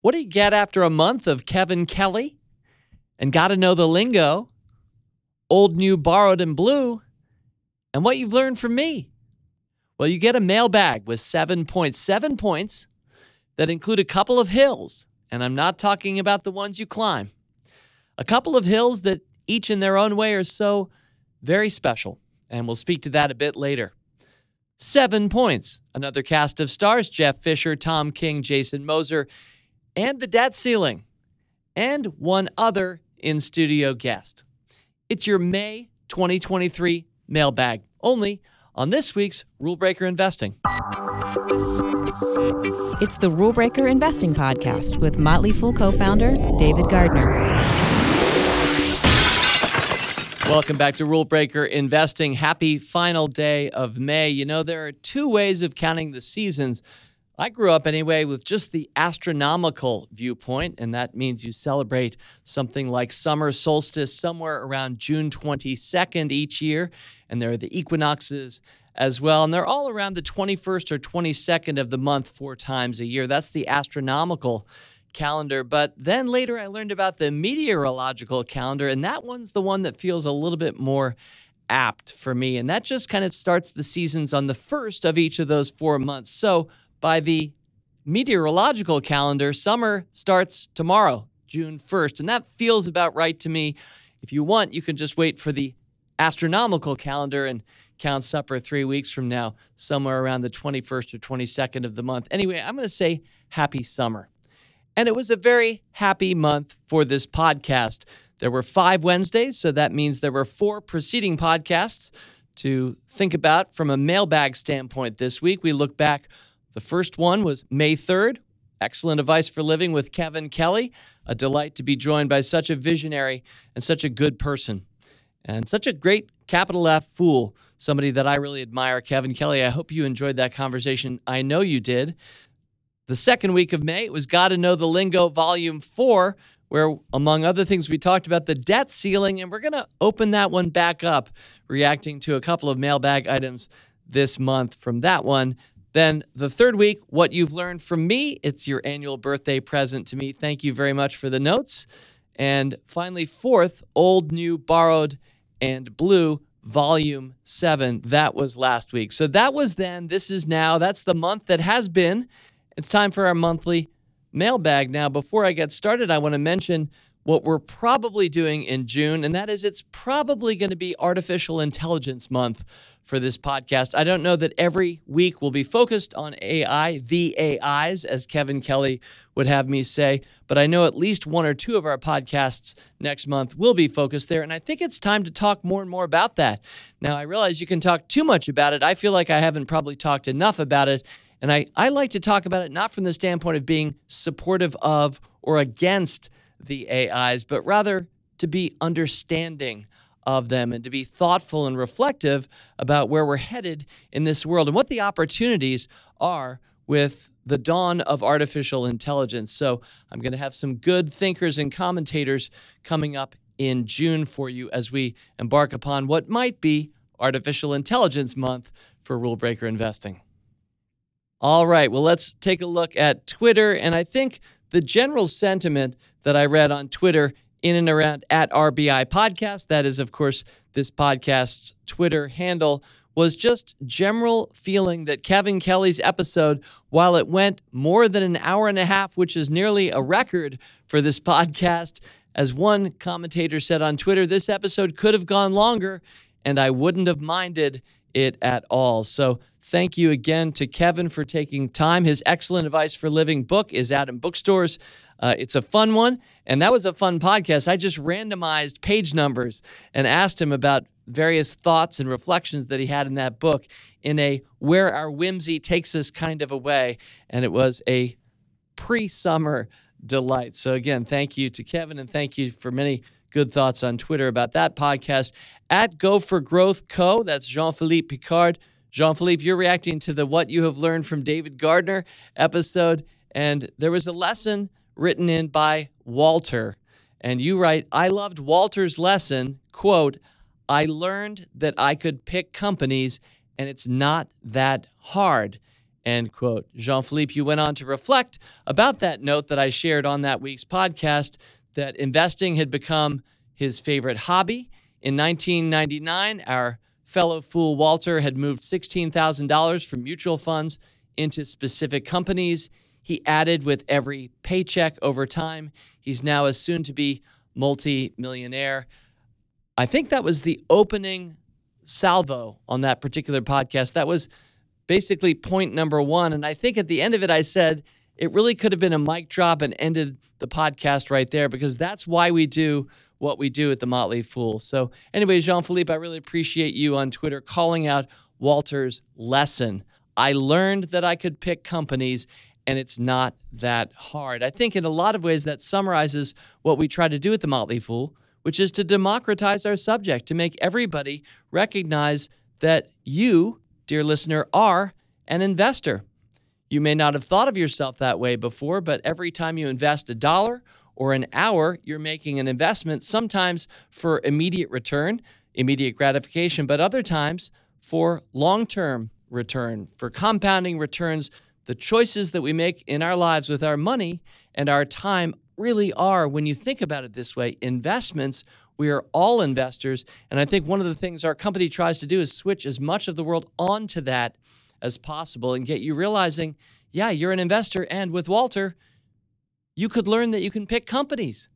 What do you get after a month of Kevin Kelly and got to know the lingo, old, new, borrowed, and blue, and what you've learned from me? Well, you get a mailbag with 7.7 points that include a couple of hills, and I'm not talking about the ones you climb. A couple of hills that each in their own way are so very special, and we'll speak to that a bit later. Seven points. Another cast of stars Jeff Fischer, Tom King, Jason Moser, and the debt ceiling, and one other in studio guest. It's your May 2023 mailbag, only on this week's Rule Breaker Investing. It's the Rule Breaker Investing Podcast with Motley Fool co founder David Gardner. Welcome back to Rule Breaker Investing. Happy final day of May. You know, there are two ways of counting the seasons. I grew up anyway with just the astronomical viewpoint, and that means you celebrate something like summer solstice somewhere around June 22nd each year. And there are the equinoxes as well. And they're all around the 21st or 22nd of the month, four times a year. That's the astronomical calendar. But then later I learned about the meteorological calendar, and that one's the one that feels a little bit more apt for me. And that just kind of starts the seasons on the first of each of those four months. So by the meteorological calendar, summer starts tomorrow, June 1st. And that feels about right to me. If you want, you can just wait for the astronomical calendar and count supper three weeks from now, somewhere around the 21st or 22nd of the month. Anyway, I'm going to say happy summer. And it was a very happy month for this podcast. There were five Wednesdays, so that means there were four preceding podcasts to think about from a mailbag standpoint this week. We look back the first one was May 3rd. Excellent advice for living with Kevin Kelly. A delight to be joined by such a visionary and such a good person and such a great capital F fool, somebody that I really admire, Kevin Kelly. I hope you enjoyed that conversation. I know you did. The second week of May, was Gotta Know the Lingo Volume 4, where, among other things, we talked about the debt ceiling, and we're going to open that one back up, reacting to a couple of mailbag items this month from that one. Then the third week, what you've learned from me, it's your annual birthday present to me. Thank you very much for the notes. And finally, fourth, old, new, borrowed, and blue, volume seven. That was last week. So that was then. This is now. That's the month that has been. It's time for our monthly mailbag. Now, before I get started, I want to mention what we're probably doing in June, and that is it's probably going to be Artificial Intelligence Month for this podcast. I don't know that every week will be focused on AI, the AIs, as Kevin Kelly would have me say, but I know at least one or two of our podcasts next month will be focused there. And I think it's time to talk more and more about that. Now, I realize you can talk too much about it. I feel like I haven't probably talked enough about it. And I, I like to talk about it not from the standpoint of being supportive of or against the AIs, but rather to be understanding of them and to be thoughtful and reflective about where we're headed in this world and what the opportunities are with the dawn of artificial intelligence. So, I'm going to have some good thinkers and commentators coming up in June for you as we embark upon what might be Artificial Intelligence Month for Rule Breaker Investing. All right, well, let's take a look at Twitter. And I think the general sentiment that I read on Twitter in and around at RBI Podcast. That is, of course, this podcast's Twitter handle. Was just general feeling that Kevin Kelly's episode, while it went more than an hour and a half, which is nearly a record for this podcast, as one commentator said on Twitter, this episode could have gone longer, and I wouldn't have minded it at all. So, thank you again to Kevin for taking time. His excellent advice for living book is out in bookstores. Uh, it's a fun one, and that was a fun podcast. I just randomized page numbers and asked him about various thoughts and reflections that he had in that book in a where our whimsy takes us kind of a way. And it was a pre summer delight. So, again, thank you to Kevin, and thank you for many good thoughts on Twitter about that podcast. At Go for Growth Co., that's Jean Philippe Picard. Jean Philippe, you're reacting to the What You Have Learned from David Gardner episode. And there was a lesson written in by Walter. And you write, I loved Walter's lesson. Quote, I learned that I could pick companies and it's not that hard. End quote. Jean Philippe, you went on to reflect about that note that I shared on that week's podcast that investing had become his favorite hobby. In 1999, our fellow fool Walter had moved $16,000 from mutual funds into specific companies. He added with every paycheck over time. He's now a soon to be multi millionaire. I think that was the opening salvo on that particular podcast. That was basically point number one. And I think at the end of it, I said it really could have been a mic drop and ended the podcast right there because that's why we do what we do at the Motley Fool. So, anyway, Jean Philippe, I really appreciate you on Twitter calling out Walter's lesson. I learned that I could pick companies and it's not that hard. I think in a lot of ways that summarizes what we try to do at the Motley Fool, which is to democratize our subject, to make everybody recognize that you, dear listener, are an investor. You may not have thought of yourself that way before, but every time you invest a dollar or an hour, you're making an investment, sometimes for immediate return, immediate gratification, but other times for long term return, for compounding returns the choices that we make in our lives with our money and our time really are, when you think about it this way, investments. We are all investors. And I think one of the things our company tries to do is switch as much of the world onto that as possible and get you realizing, yeah, you're an investor. And with Walter, you could learn that you can pick companies.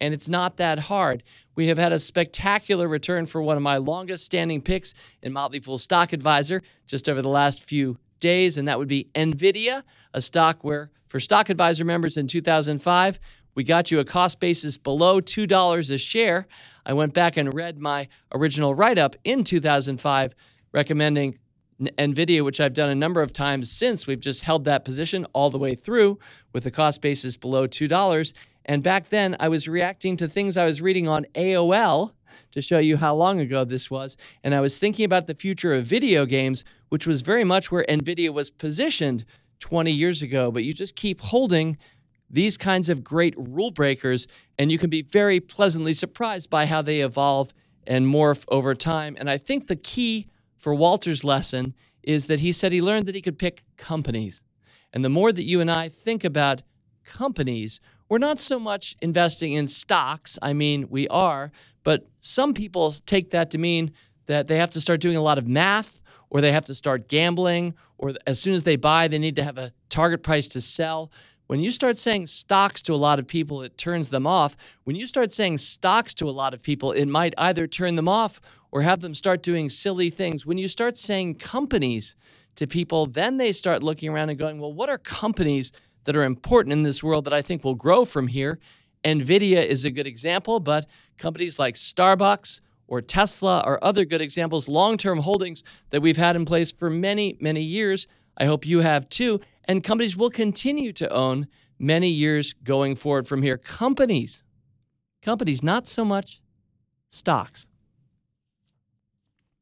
And it's not that hard. We have had a spectacular return for one of my longest standing picks in Motley Fool Stock Advisor just over the last few days, and that would be NVIDIA, a stock where, for Stock Advisor members in 2005, we got you a cost basis below $2 a share. I went back and read my original write up in 2005 recommending NVIDIA, which I've done a number of times since. We've just held that position all the way through with the cost basis below $2. And back then, I was reacting to things I was reading on AOL to show you how long ago this was. And I was thinking about the future of video games, which was very much where NVIDIA was positioned 20 years ago. But you just keep holding these kinds of great rule breakers, and you can be very pleasantly surprised by how they evolve and morph over time. And I think the key for Walter's lesson is that he said he learned that he could pick companies. And the more that you and I think about companies, we're not so much investing in stocks. I mean, we are, but some people take that to mean that they have to start doing a lot of math or they have to start gambling or as soon as they buy, they need to have a target price to sell. When you start saying stocks to a lot of people, it turns them off. When you start saying stocks to a lot of people, it might either turn them off or have them start doing silly things. When you start saying companies to people, then they start looking around and going, well, what are companies that are important in this world that I think will grow from here. NVIDIA is a good example, but companies like Starbucks or Tesla are other good examples, long term holdings that we've had in place for many, many years. I hope you have too. And companies will continue to own many years going forward from here. Companies, companies, not so much stocks.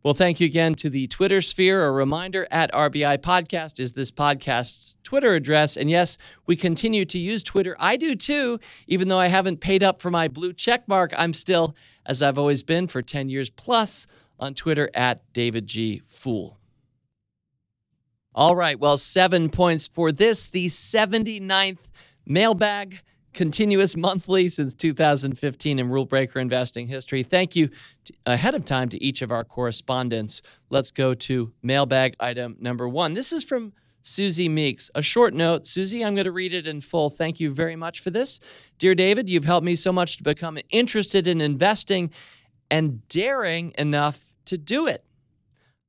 Well, thank you again to the Twitter sphere. A reminder at RBI Podcast is this podcast's Twitter address. And yes, we continue to use Twitter. I do too, even though I haven't paid up for my blue check mark. I'm still, as I've always been for 10 years plus, on Twitter at David G. Fool. All right, well, seven points for this, the 79th mailbag continuous monthly since 2015 in rule breaker investing history. Thank you to, ahead of time to each of our correspondents. Let's go to mailbag item number one. This is from Susie Meeks. A short note. Susie, I'm going to read it in full. Thank you very much for this. Dear David, you've helped me so much to become interested in investing and daring enough to do it.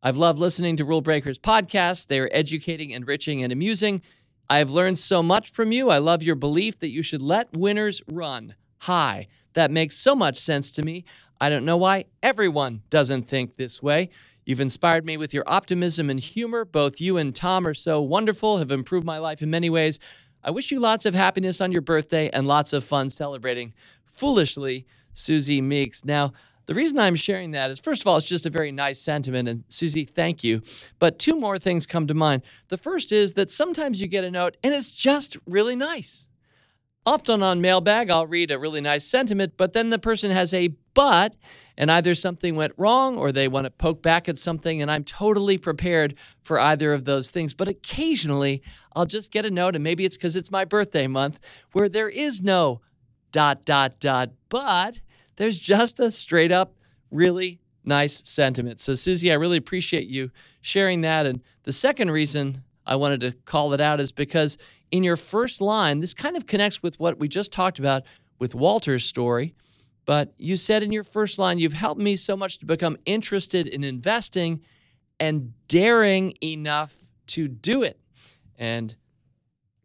I've loved listening to Rule Breakers podcast. They are educating, enriching, and amusing. I have learned so much from you. I love your belief that you should let winners run high. That makes so much sense to me. I don't know why everyone doesn't think this way. You've inspired me with your optimism and humor. Both you and Tom are so wonderful, have improved my life in many ways. I wish you lots of happiness on your birthday and lots of fun celebrating. Foolishly, Susie Meeks. Now, the reason I'm sharing that is, first of all, it's just a very nice sentiment. And Susie, thank you. But two more things come to mind. The first is that sometimes you get a note and it's just really nice. Often on mailbag, I'll read a really nice sentiment, but then the person has a but and either something went wrong or they want to poke back at something and I'm totally prepared for either of those things. But occasionally I'll just get a note and maybe it's cuz it's my birthday month where there is no dot dot dot but there's just a straight up really nice sentiment. So Susie, I really appreciate you sharing that and the second reason I wanted to call it out is because in your first line, this kind of connects with what we just talked about with Walter's story. But you said in your first line, you've helped me so much to become interested in investing and daring enough to do it. And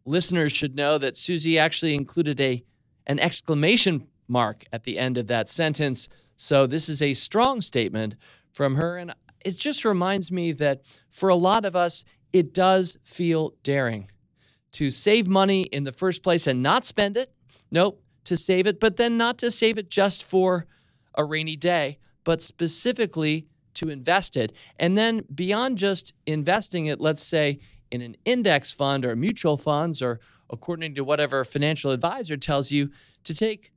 listeners should know that Susie actually included a an exclamation mark at the end of that sentence. So this is a strong statement from her and it just reminds me that for a lot of us it does feel daring to save money in the first place and not spend it. Nope, to save it, but then not to save it just for a rainy day, but specifically to invest it. And then beyond just investing it, let's say in an index fund or mutual funds, or according to whatever financial advisor tells you, to take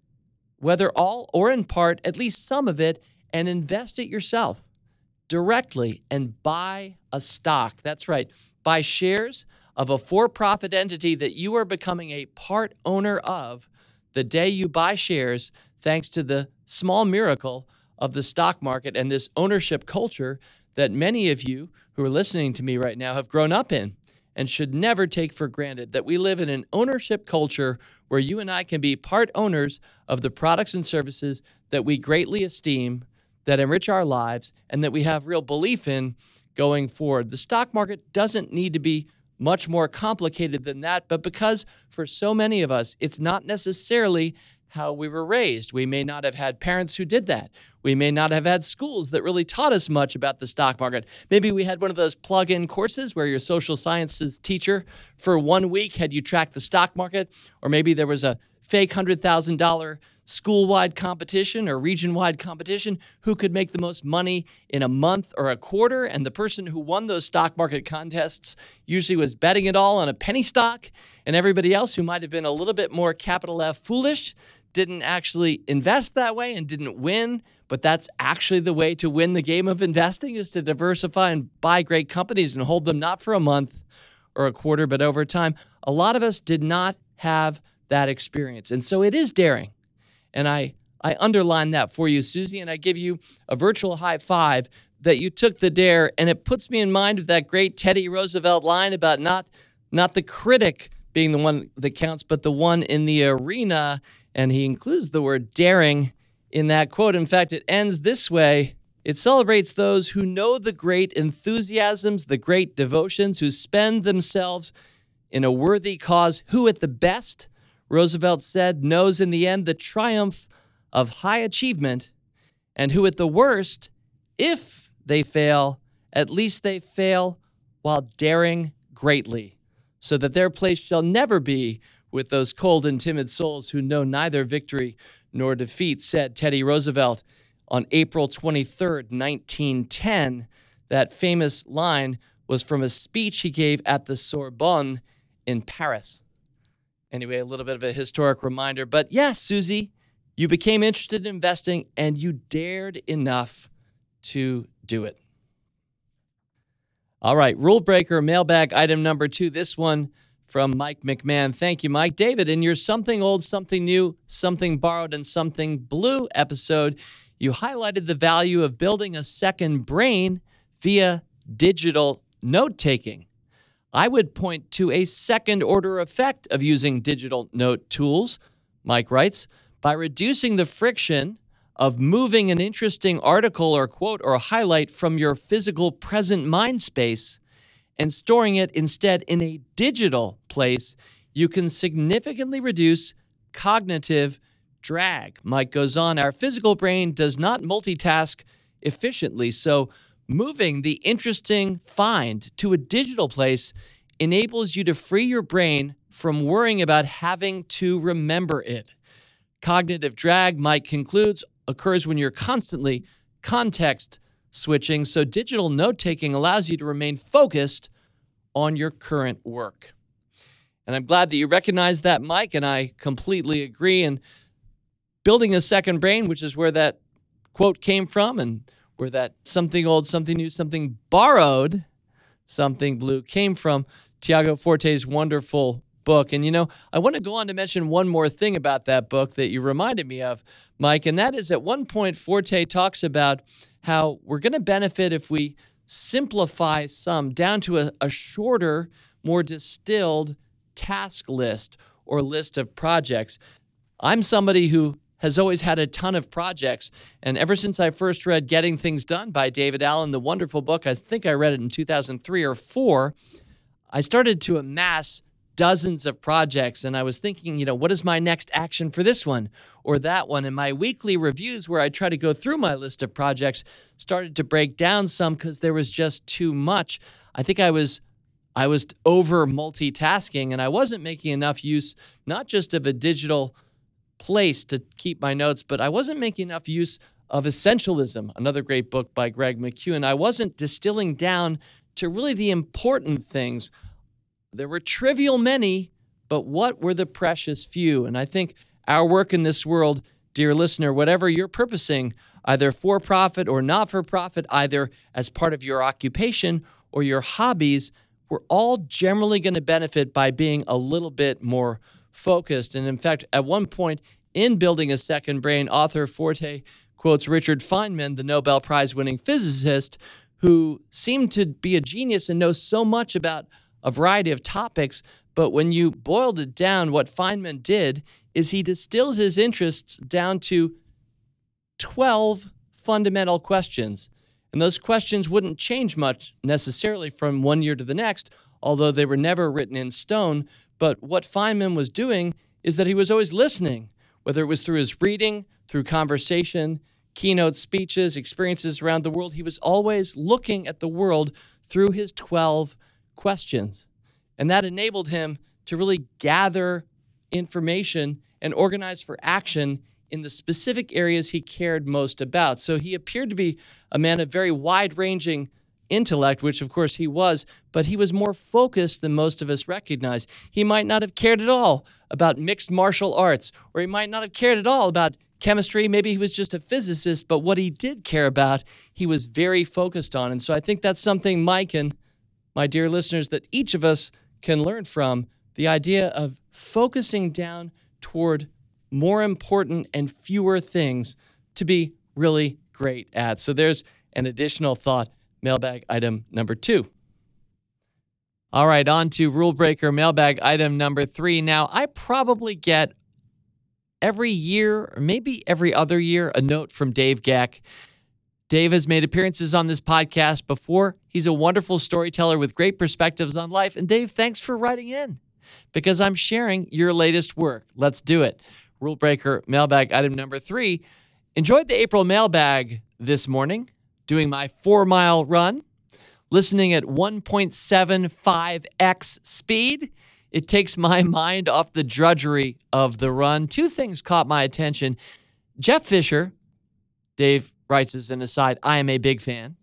whether all or in part, at least some of it, and invest it yourself directly and buy a stock. That's right, buy shares of a for profit entity that you are becoming a part owner of the day you buy shares, thanks to the small miracle of the stock market and this ownership culture that many of you who are listening to me right now have grown up in and should never take for granted that we live in an ownership culture where you and I can be part owners of the products and services that we greatly esteem, that enrich our lives, and that we have real belief in going forward. The stock market doesn't need to be much more complicated than that. But because for so many of us, it's not necessarily how we were raised. We may not have had parents who did that. We may not have had schools that really taught us much about the stock market. Maybe we had one of those plug in courses where your social sciences teacher for one week had you track the stock market, or maybe there was a fake $100,000 school wide competition or region wide competition, who could make the most money in a month or a quarter. And the person who won those stock market contests usually was betting it all on a penny stock. And everybody else who might have been a little bit more capital F foolish didn't actually invest that way and didn't win. But that's actually the way to win the game of investing is to diversify and buy great companies and hold them not for a month or a quarter, but over time. A lot of us did not have that experience. And so it is daring. And I, I underline that for you, Susie, and I give you a virtual high five that you took the dare. And it puts me in mind of that great Teddy Roosevelt line about not, not the critic being the one that counts, but the one in the arena. And he includes the word daring in that quote. In fact, it ends this way it celebrates those who know the great enthusiasms, the great devotions, who spend themselves in a worthy cause, who at the best Roosevelt said, knows in the end the triumph of high achievement, and who at the worst, if they fail, at least they fail while daring greatly, so that their place shall never be with those cold and timid souls who know neither victory nor defeat, said Teddy Roosevelt on April 23, 1910. That famous line was from a speech he gave at the Sorbonne in Paris. Anyway, a little bit of a historic reminder. But yes, Susie, you became interested in investing and you dared enough to do it. All right, rule breaker mailbag item number two. This one from Mike McMahon. Thank you, Mike. David, in your Something Old, Something New, Something Borrowed, and Something Blue episode, you highlighted the value of building a second brain via digital note taking. I would point to a second order effect of using digital note tools, Mike writes, by reducing the friction of moving an interesting article or quote or highlight from your physical present mind space and storing it instead in a digital place, you can significantly reduce cognitive drag. Mike goes on, our physical brain does not multitask efficiently, so moving the interesting find to a digital place enables you to free your brain from worrying about having to remember it. Cognitive drag, Mike concludes, occurs when you're constantly context switching, so digital note taking allows you to remain focused on your current work. And I'm glad that you recognize that, Mike, and I completely agree. And building a second brain, which is where that quote came from and where that something old, something new, something borrowed, something blue came from. Tiago Forte's wonderful book. And you know, I want to go on to mention one more thing about that book that you reminded me of, Mike, and that is at one point Forte talks about how we're going to benefit if we simplify some down to a, a shorter, more distilled task list or list of projects. I'm somebody who has always had a ton of projects. And ever since I first read Getting Things Done by David Allen, the wonderful book, I think I read it in 2003 or 4, I started to amass dozens of projects and I was thinking, you know, what is my next action for this one or that one? And my weekly reviews, where I try to go through my list of projects, started to break down some because there was just too much. I think I was I was over multitasking and I wasn't making enough use not just of a digital place to keep my notes, but I wasn't making enough use of Essentialism, another great book by Greg McKeown. I wasn't distilling down to really the important things. There were trivial many, but what were the precious few? And I think our work in this world, dear listener, whatever you're purposing, either for profit or not for profit, either as part of your occupation or your hobbies, we're all generally going to benefit by being a little bit more focused. And in fact, at one point in Building a Second Brain, author Forte quotes Richard Feynman, the Nobel Prize winning physicist, who seemed to be a genius and knows so much about a variety of topics. But when you boiled it down, what Feynman did is he distilled his interests down to 12 fundamental questions. And those questions wouldn't change much necessarily from one year to the next, although they were never written in stone. But what Feynman was doing is that he was always listening, whether it was through his reading, through conversation, keynote speeches, experiences around the world. He was always looking at the world through his 12 questions. And that enabled him to really gather information and organize for action in the specific areas he cared most about. So he appeared to be a man of very wide ranging intellect, which of course he was, but he was more focused than most of us recognize. He might not have cared at all about mixed martial arts, or he might not have cared at all about chemistry. Maybe he was just a physicist, but what he did care about, he was very focused on. And so I think that's something, Mike and my dear listeners, that each of us can learn from the idea of focusing down toward more important and fewer things to be really great at. So there's an additional thought mailbag item number two. All right, on to rule breaker mailbag item number three. Now, I probably get every year, or maybe every other year, a note from Dave Geck. Dave has made appearances on this podcast before. He's a wonderful storyteller with great perspectives on life. And Dave, thanks for writing in because I'm sharing your latest work. Let's do it. Rule breaker mailbag item number three. Enjoyed the April mailbag this morning doing my four mile run, listening at 1.75x speed. It takes my mind off the drudgery of the run. Two things caught my attention. Jeff Fischer, Dave writes as an aside, I am a big fan,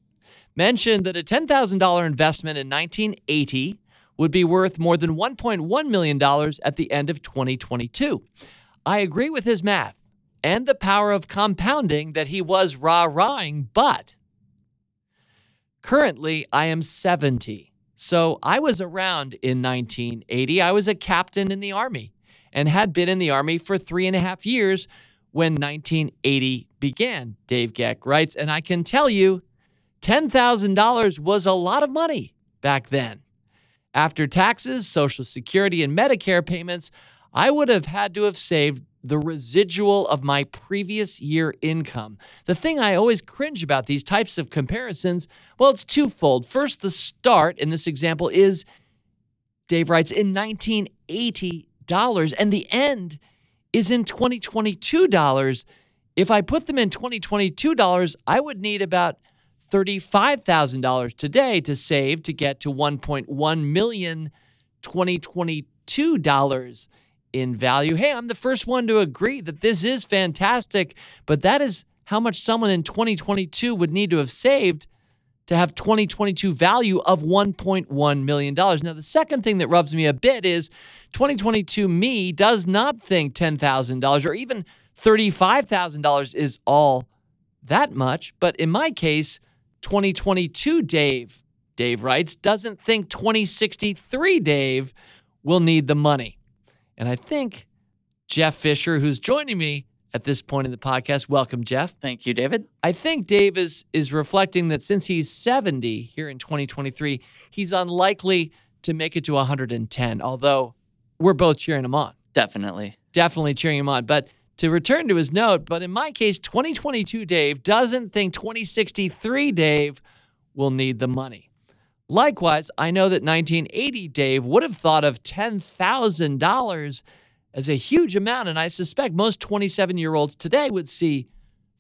mentioned that a $10,000 investment in 1980 would be worth more than $1.1 million at the end of 2022. I agree with his math and the power of compounding that he was rah rahing, but Currently, I am 70. So I was around in 1980. I was a captain in the Army and had been in the Army for three and a half years when 1980 began, Dave Geck writes. And I can tell you, $10,000 was a lot of money back then. After taxes, Social Security, and Medicare payments, I would have had to have saved the residual of my previous year income. The thing I always cringe about these types of comparisons, well, it's twofold. First, the start in this example is, Dave writes, in 1980 dollars, and the end is in 2022 dollars. If I put them in 2022 dollars, I would need about $35,000 today to save to get to 1.1 million 2022 dollars in value. Hey, I'm the first one to agree that this is fantastic, but that is how much someone in 2022 would need to have saved to have 2022 value of $1.1 million. Now, the second thing that rubs me a bit is 2022 me does not think $10,000 or even $35,000 is all that much. But in my case, 2022 Dave, Dave writes, doesn't think 2063 Dave will need the money. And I think Jeff Fischer, who's joining me at this point in the podcast, welcome, Jeff. Thank you, David. I think Dave is, is reflecting that since he's 70 here in 2023, he's unlikely to make it to 110, although we're both cheering him on. Definitely. Definitely cheering him on. But to return to his note, but in my case, 2022 Dave doesn't think 2063 Dave will need the money. Likewise, I know that 1980 Dave would have thought of $10,000 as a huge amount, and I suspect most 27 year olds today would see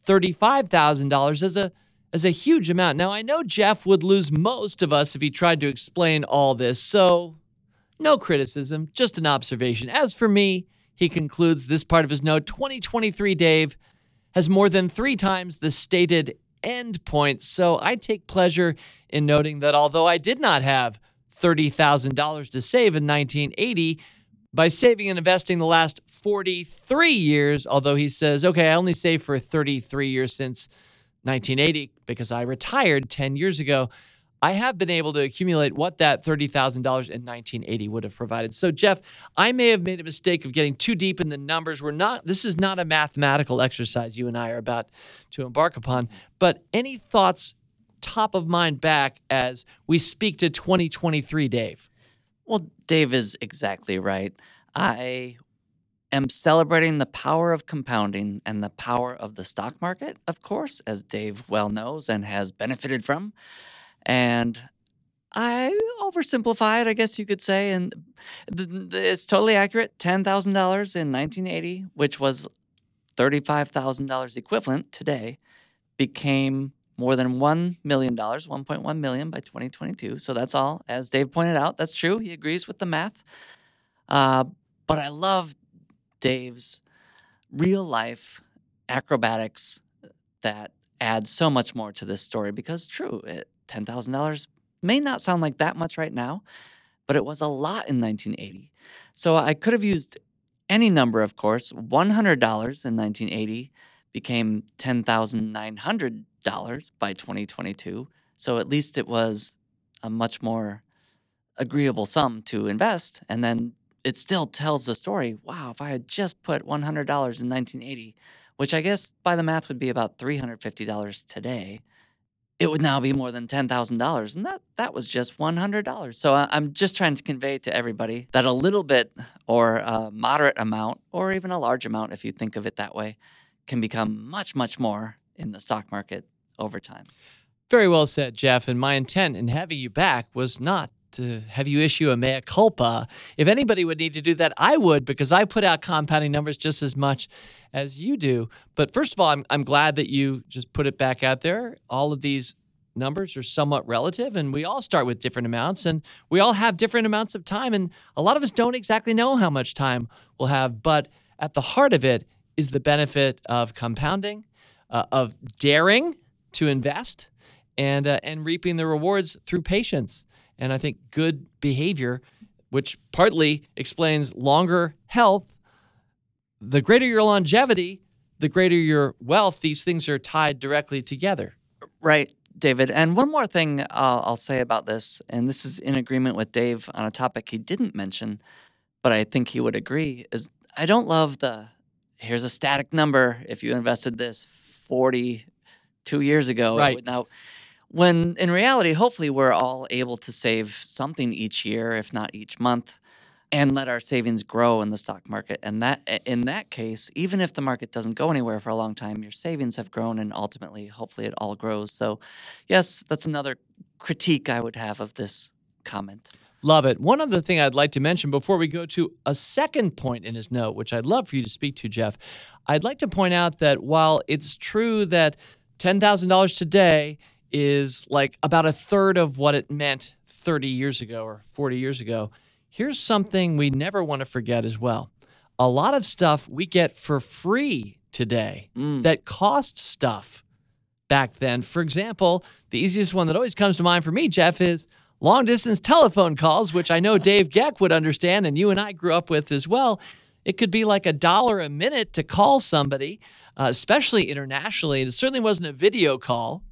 $35,000 as a as a huge amount. Now, I know Jeff would lose most of us if he tried to explain all this, so no criticism, just an observation. As for me, he concludes this part of his note 2023 Dave has more than three times the stated end point. So I take pleasure in noting that although I did not have $30,000 to save in 1980, by saving and investing the last 43 years, although he says, okay, I only saved for 33 years since 1980 because I retired 10 years ago. I have been able to accumulate what that $30,000 in 1980 would have provided. So, Jeff, I may have made a mistake of getting too deep in the numbers. We're not, this is not a mathematical exercise you and I are about to embark upon. But any thoughts top of mind back as we speak to 2023, Dave? Well, Dave is exactly right. I am celebrating the power of compounding and the power of the stock market, of course, as Dave well knows and has benefited from. And I oversimplified, I guess you could say, and it's totally accurate. Ten thousand dollars in 1980, which was thirty-five thousand dollars equivalent today, became more than one million dollars, 1.1 million by 2022. So that's all. As Dave pointed out, that's true. He agrees with the math. Uh, but I love Dave's real life acrobatics that add so much more to this story because true, it, $10,000 may not sound like that much right now, but it was a lot in 1980. So I could have used any number, of course. $100 in 1980 became $10,900 by 2022. So at least it was a much more agreeable sum to invest. And then it still tells the story wow, if I had just put $100 in 1980, which I guess by the math would be about $350 today, it would now be more than $10,000. And that, that was just $100. So I'm just trying to convey to everybody that a little bit or a moderate amount, or even a large amount, if you think of it that way, can become much, much more in the stock market over time. Very well said, Jeff. And my intent in having you back was not to have you issue a mea culpa. If anybody would need to do that, I would because I put out compounding numbers just as much as you do. But first of all, I'm, I'm glad that you just put it back out there. All of these numbers are somewhat relative, and we all start with different amounts, and we all have different amounts of time. And a lot of us don't exactly know how much time we'll have. But at the heart of it is the benefit of compounding, uh, of daring to invest, and, uh, and reaping the rewards through patience. And I think good behavior, which partly explains longer health the greater your longevity, the greater your wealth. These things are tied directly together. Right, David. And one more thing uh, I'll say about this, and this is in agreement with Dave on a topic he didn't mention, but I think he would agree, is I don't love the here's a static number. If you invested this 42 years ago, right. now when in reality, hopefully, we're all able to save something each year, if not each month and let our savings grow in the stock market. And that in that case, even if the market doesn't go anywhere for a long time, your savings have grown and ultimately hopefully it all grows. So, yes, that's another critique I would have of this comment. Love it. One other thing I'd like to mention before we go to a second point in his note, which I'd love for you to speak to, Jeff, I'd like to point out that while it's true that $10,000 today is like about a third of what it meant 30 years ago or 40 years ago, Here's something we never want to forget as well. A lot of stuff we get for free today mm. that cost stuff back then. For example, the easiest one that always comes to mind for me, Jeff, is long distance telephone calls, which I know Dave Geck would understand and you and I grew up with as well. It could be like a dollar a minute to call somebody, uh, especially internationally. It certainly wasn't a video call.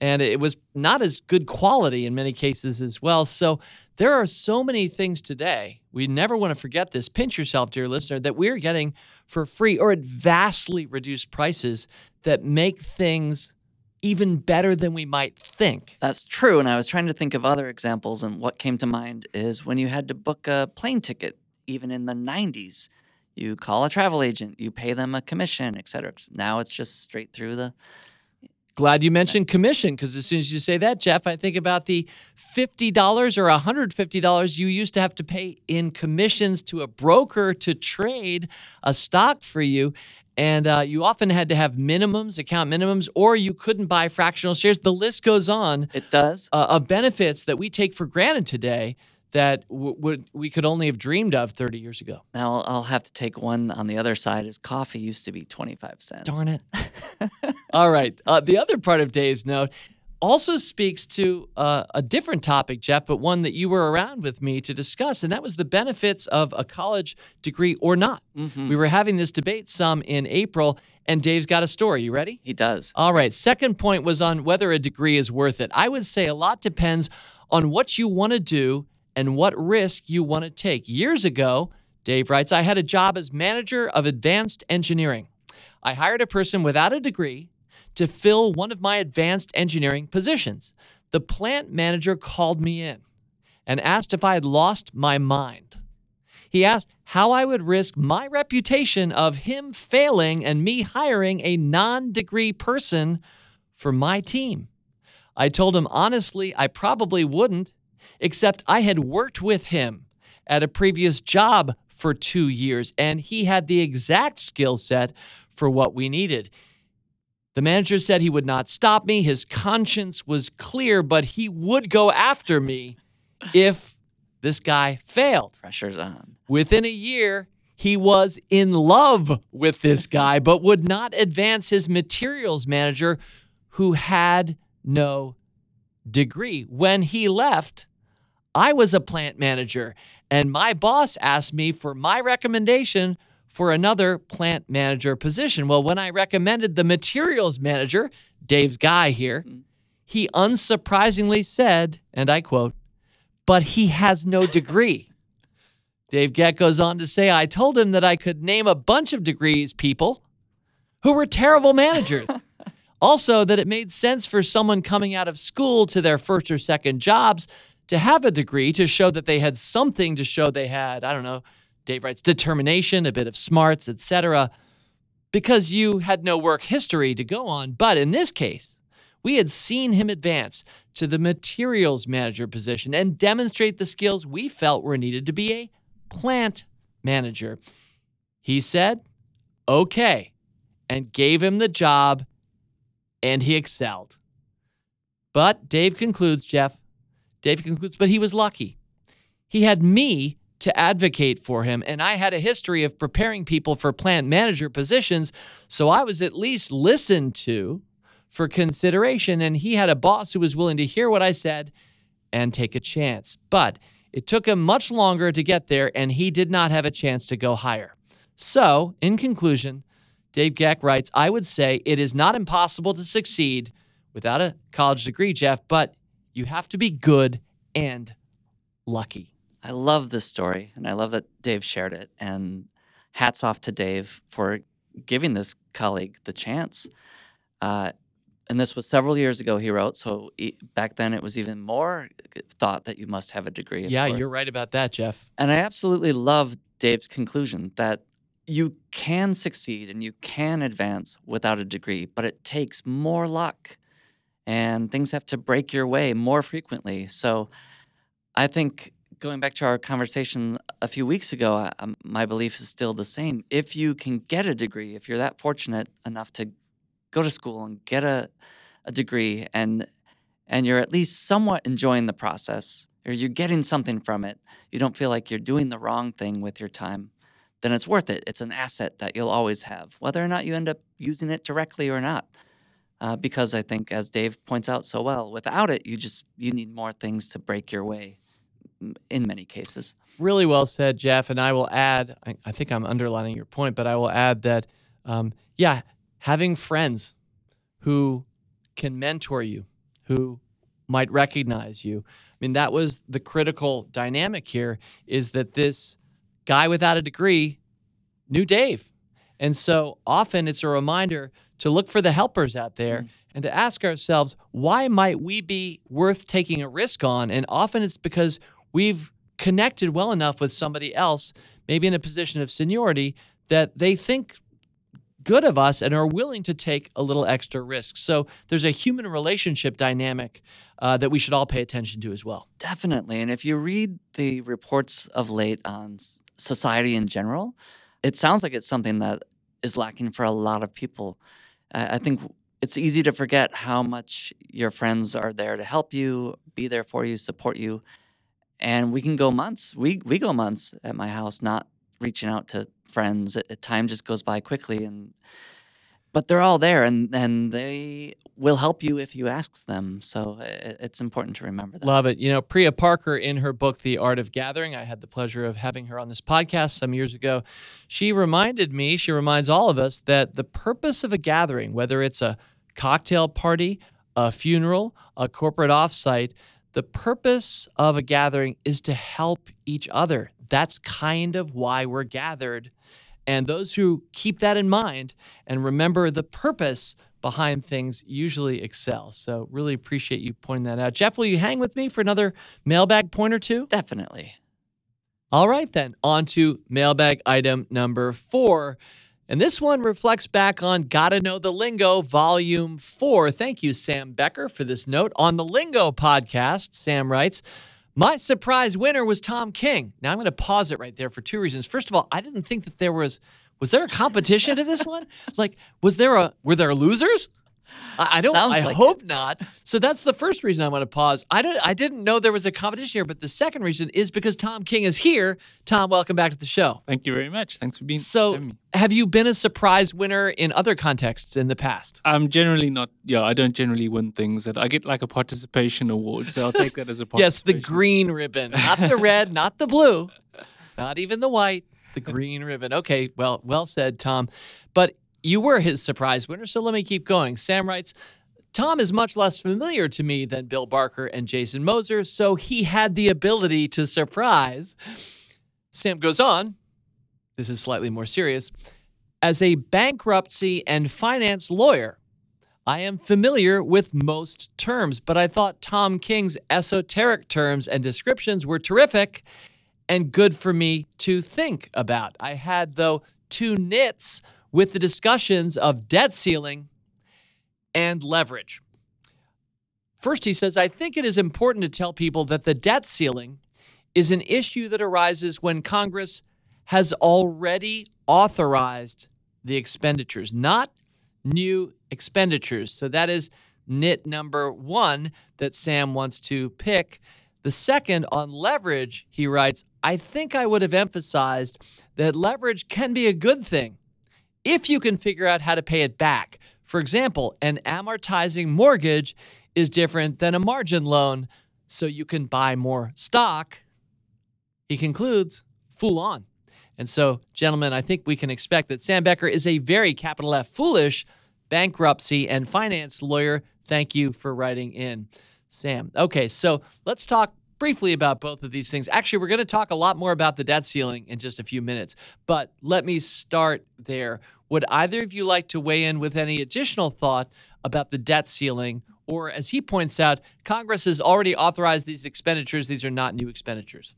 And it was not as good quality in many cases as well. So there are so many things today. We never want to forget this. Pinch yourself, dear listener, that we're getting for free or at vastly reduced prices that make things even better than we might think. That's true. And I was trying to think of other examples, and what came to mind is when you had to book a plane ticket, even in the 90s. You call a travel agent, you pay them a commission, et cetera. Now it's just straight through the Glad you mentioned commission because as soon as you say that, Jeff, I think about the $50 or $150 you used to have to pay in commissions to a broker to trade a stock for you. And uh, you often had to have minimums, account minimums, or you couldn't buy fractional shares. The list goes on It does. uh, of benefits that we take for granted today that w- would we could only have dreamed of 30 years ago. Now I'll- I'll have to take one on the other side. Is coffee used to be 25 cents. Darn it. All right. Uh, the other part of Dave's note also speaks to uh, a different topic, Jeff, but one that you were around with me to discuss, and that was the benefits of a college degree or not. Mhm. We were having this debate some in April, and Dave's got a story. You ready? He does. All right. Second point was on whether a degree is worth it. I would say a lot depends on what you want to do and what risk you want to take. Years ago, Dave writes, I had a job as manager of advanced engineering. I hired a person without a degree to fill one of my advanced engineering positions. The plant manager called me in and asked if I had lost my mind. He asked how I would risk my reputation of him failing and me hiring a non degree person for my team. I told him honestly, I probably wouldn't, except I had worked with him at a previous job for two years, and he had the exact skill set for what we needed. The manager said he would not stop me. His conscience was clear, but he would go after me if this guy failed. Pressure's on. Within a year, he was in love with this guy, but would not advance his materials manager who had no degree. When he left, I was a plant manager, and my boss asked me for my recommendation for another plant manager position. Well, when I recommended the materials manager, Dave's guy here, mm. he unsurprisingly said, and I quote, but he has no degree. Dave Geck goes on to say, I told him that I could name a bunch of degrees people who were terrible managers. also, that it made sense for someone coming out of school to their first or second jobs to have a degree to show that they had something to show they had, I don't know, Dave writes, determination, a bit of smarts, etc., because you had no work history to go on. But in this case, we had seen him advance to the materials manager position and demonstrate the skills we felt were needed to be a plant manager. He said, okay, and gave him the job, and he excelled. But Dave concludes, Jeff, Dave concludes, but he was lucky. He had me to advocate for him, and I had a history of preparing people for plant manager positions, so I was at least listened to for consideration, and he had a boss who was willing to hear what I said and take a chance. But it took him much longer to get there, and he did not have a chance to go higher. So, in conclusion, Dave Geck writes I would say it is not impossible to succeed without a college degree, Jeff, but you have to be good and lucky. I love this story, and I love that Dave shared it. And hats off to Dave for giving this colleague the chance. Uh, and this was several years ago, he wrote. So back then, it was even more thought that you must have a degree. yeah, course. you're right about that, Jeff. And I absolutely love Dave's conclusion that you can succeed and you can advance without a degree, but it takes more luck and things have to break your way more frequently. So I think going back to our conversation a few weeks ago, I, um, my belief is still the same. If you can get a degree, if you're that fortunate enough to go to school and get a, a degree and and you're at least somewhat enjoying the process or you're getting something from it, you don't feel like you're doing the wrong thing with your time, then it's worth it. It's an asset that you'll always have, whether or not you end up using it directly or not. Uh, because I think, as Dave points out so well, without it, you just you need more things to break your way. in many cases. Really well said, Jeff. And I will add, I, I think I'm underlining your point, but I will add that, um, yeah, having friends who can mentor you, who might recognize you. I mean, that was the critical dynamic here is that this guy without a degree knew Dave. And so often it's a reminder to look for the helpers out there and to ask ourselves, why might we be worth taking a risk on? And often it's because we've connected well enough with somebody else, maybe in a position of seniority, that they think good of us and are willing to take a little extra risk. So there's a human relationship dynamic uh, that we should all pay attention to as well. Definitely. And if you read the reports of late on s- society in general, it sounds like it's something that is lacking for a lot of people. I think it's easy to forget how much your friends are there to help you, be there for you, support you. And we can go months. We we go months at my house not reaching out to friends. Time just goes by quickly and but they're all there and and they will help you if you ask them. So it's important to remember that. Love it. You know, Priya Parker, in her book, The Art of Gathering, I had the pleasure of having her on this podcast some years ago. She reminded me, she reminds all of us, that the purpose of a gathering, whether it's a cocktail party, a funeral, a corporate offsite, the purpose of a gathering is to help each other. That's kind of why we're gathered. And those who keep that in mind and remember the purpose behind things usually excel. So, really appreciate you pointing that out. Jeff, will you hang with me for another mailbag point or two? Definitely. All right, then, on to mailbag item number four. And this one reflects back on Gotta Know the Lingo, Volume 4. Thank you, Sam Becker, for this note. On the Lingo podcast, Sam writes, My surprise winner was Tom King. Now, I'm going to pause it right there for two reasons. First of all, I didn't think that there was. Was there a competition to this one? Like, was there a were there losers? I, I don't. Sounds I like hope not. So that's the first reason I want to pause. I don't. I didn't know there was a competition here, but the second reason is because Tom King is here. Tom, welcome back to the show. Thank you very much. Thanks for being So, me. have you been a surprise winner in other contexts in the past? I'm generally not. Yeah, I don't generally win things. That I get like a participation award, so I'll take that as a Yes, the green ribbon, not the red, not the blue, not even the white, the green ribbon. Okay, well, well said, Tom. But you were his surprise winner, so let me keep going. Sam writes, Tom is much less familiar to me than Bill Barker and Jason Moser, so he had the ability to surprise. Sam goes on, this is slightly more serious. As a bankruptcy and finance lawyer, I am familiar with most terms, but I thought Tom King's esoteric terms and descriptions were terrific and good for me to think about. I had, though, two nits with the discussions of debt ceiling and leverage. First, he says, I think it is important to tell people that the debt ceiling is an issue that arises when Congress has already authorized the expenditures, not new expenditures. So that is nit number one that Sam wants to pick. The second on leverage, he writes, I think I would have emphasized that leverage can be a good thing if you can figure out how to pay it back. For example, an amortizing mortgage is different than a margin loan, so you can buy more stock. He concludes, fool on. And so, gentlemen, I think we can expect that Sam Becker is a very capital F foolish bankruptcy and finance lawyer. Thank you for writing in, Sam. Okay, so let's talk briefly about both of these things. Actually, we're going to talk a lot more about the debt ceiling in just a few minutes, but let me start there. Would either of you like to weigh in with any additional thought about the debt ceiling? Or, as he points out, Congress has already authorized these expenditures. These are not new expenditures.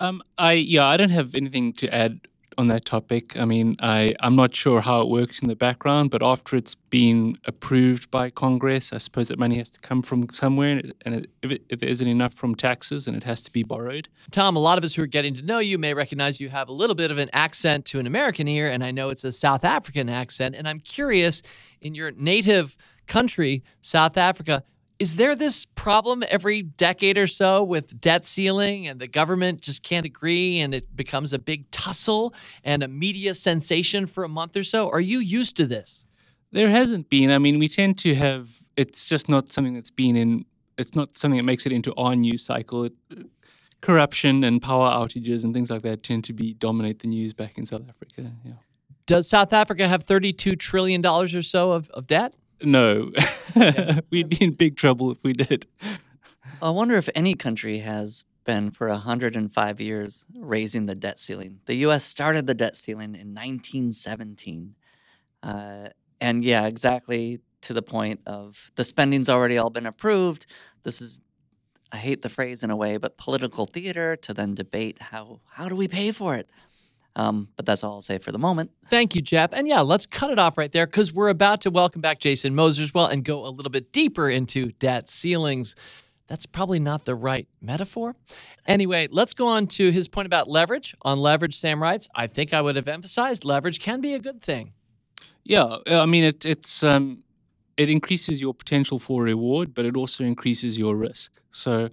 Um, I yeah, I don't have anything to add on that topic. I mean, I I'm not sure how it works in the background, but after it's been approved by Congress, I suppose that money has to come from somewhere, and, it, if, it, if there isn't enough from taxes, and it has to be borrowed. Tom, a lot of us who are getting to know you may recognize you have a little bit of an accent to an American ear, and I know it's a South African accent. And I'm curious, in your native country, South Africa, is there this problem every decade or so with debt ceiling and the government just can't agree and it becomes a big tussle and a media sensation for a month or so? Are you used to this? There hasn't been. I mean, we tend to have. It's just not something that's been in it's not something that makes it into our news cycle. It, corruption and power outages and things like that tend to be dominate the news back in South Africa. Yeah. Does South Africa have $32 trillion or so of, of debt? No, we'd be in big trouble if we did. I wonder if any country has been for 105 years raising the debt ceiling. The US started the debt ceiling in 1917. Uh, and yeah, exactly to the point of the spending's already all been approved. This is I hate the phrase in a way, but political theater to then debate how how do we pay for it? Um, but that's all I'll say for the moment. Thank you, Jeff. And yeah, let's cut it off right there because we're about to welcome back Jason Moser as well and go a little bit deeper into debt ceilings. That's probably not the right metaphor. Anyway, let's go on to his point about leverage. On leverage, Sam writes, I think I would have emphasized leverage can be a good thing. Yeah, I mean it, it's um, it increases your potential for reward, but it also increases your risk. So,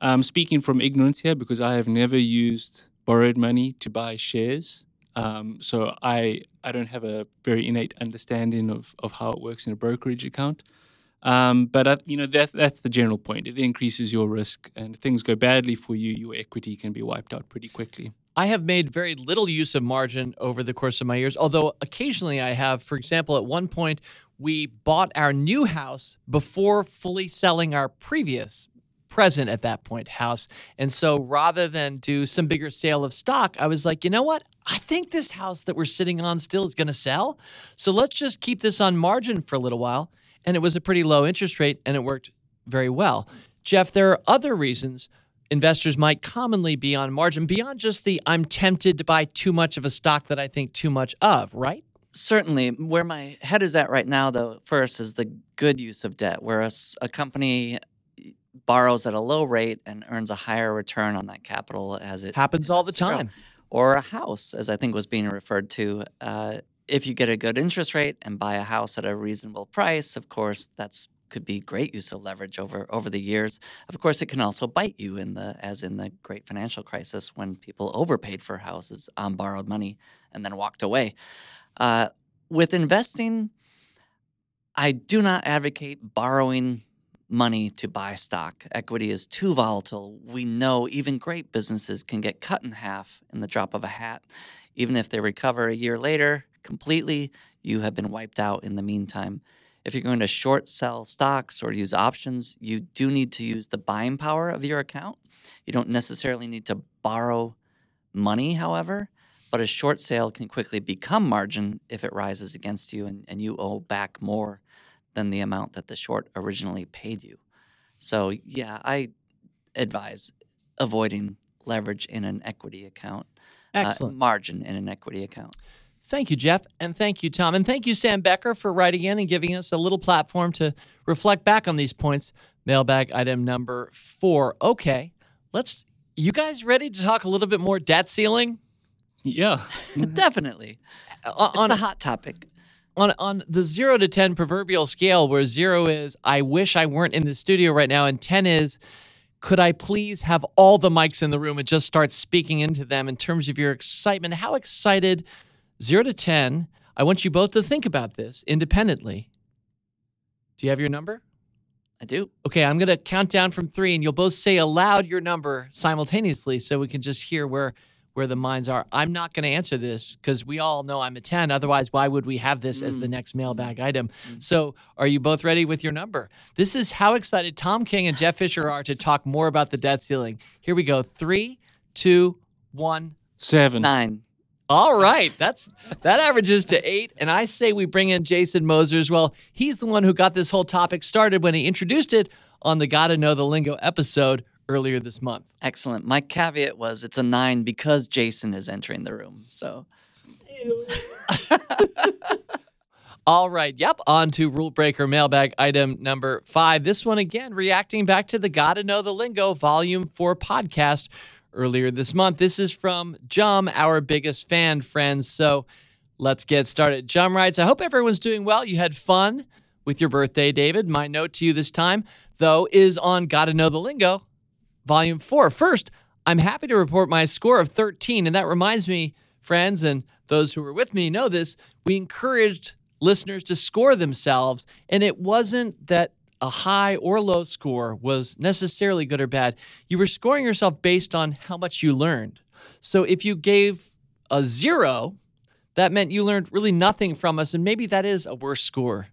um, speaking from ignorance here, because I have never used borrowed money to buy shares, um, so I I don't have a very innate understanding of of how it works in a brokerage account. Um, but uh, you know that's that's the general point. It increases your risk, and things go badly for you, your equity can be wiped out pretty quickly. I have made very little use of margin over the course of my years, although occasionally I have. For example, at one point, we bought our new house before fully selling our previous present at that point house. And so rather than do some bigger sale of stock, I was like, you know what? I think this house that we're sitting on still is going to sell. So let's just keep this on margin for a little while. And it was a pretty low interest rate and it worked very well. Jeff, there are other reasons investors might commonly be on margin beyond just the I'm tempted to buy too much of a stock that I think too much of, right? Certainly. Where my head is at right now, though, first is the good use of debt, where a, a company borrows at a low rate and earns a higher return on that capital as it happens all the time. Or a house, as I think was being referred to. Uh, if you get a good interest rate and buy a house at a reasonable price, of course, that's could be great use of leverage over over the years. Of course, it can also bite you in the as in the great financial crisis when people overpaid for houses on borrowed money and then walked away. Uh, with investing, I do not advocate borrowing money to buy stock. Equity is too volatile. We know even great businesses can get cut in half in the drop of a hat. Even if they recover a year later completely, you have been wiped out in the meantime. If you're going to short sell stocks or use options, you do need to use the buying power of your account. You don't necessarily need to borrow money, however, but a short sale can quickly become margin if it rises against you and, and you owe back more than the amount that the short originally paid you. So, yeah, I advise avoiding leverage in an equity account, uh, Excellent. Uh, margin in an equity account. Thank you, Jeff. And thank you, Tom. And thank you, Sam Becker, for writing in and giving us a little platform to reflect back on these points. Mailbag item number four. Okay, let's. You guys ready to talk a little bit more debt ceiling? Yeah, definitely. It's on a hot topic. On on the zero to ten proverbial scale, where zero is I wish I weren't in the studio right now, and ten is could I please have all the mics in the room and just start speaking into them in terms of your excitement? How excited zero to 10, I want you both to think about this independently. Do you have your number? I do. Okay, I'm going to count down from three, and you'll both say aloud your number simultaneously so we can just hear where where the minds are. I'm not going to answer this because we all know I'm a 10. Otherwise, why would we have this mm. as the mm. next mailbag item? Mm. So, are you both ready with your number? This is how excited Tom King and Jeff Fischer are to talk more about the debt ceiling. Here we go. Three, two, one, seven, nine. All right, that's that averages to eight, and I say we bring in Jason Moser as well. He's the one who got this whole topic started when he introduced it on the "Gotta Know the Lingo" episode earlier this month. Excellent. My caveat was it's a nine because Jason is entering the room. So. All right. Yep. On to rule breaker mailbag item number five. This one again, reacting back to the Gotta Know the Lingo Volume 4 podcast earlier this month. This is from Jum, our biggest fan, friends. So let's get started. Jum writes I hope everyone's doing well. You had fun with your birthday, David. My note to you this time, though, is on Gotta Know the Lingo, Volume 4. First, I'm happy to report my score of 13. And that reminds me, friends, and those who were with me know this, we encouraged listeners to score themselves. And it wasn't that a high or low score was necessarily good or bad. You were scoring yourself based on how much you learned. So if you gave a zero, that meant you learned really nothing from us, and maybe that is a worse score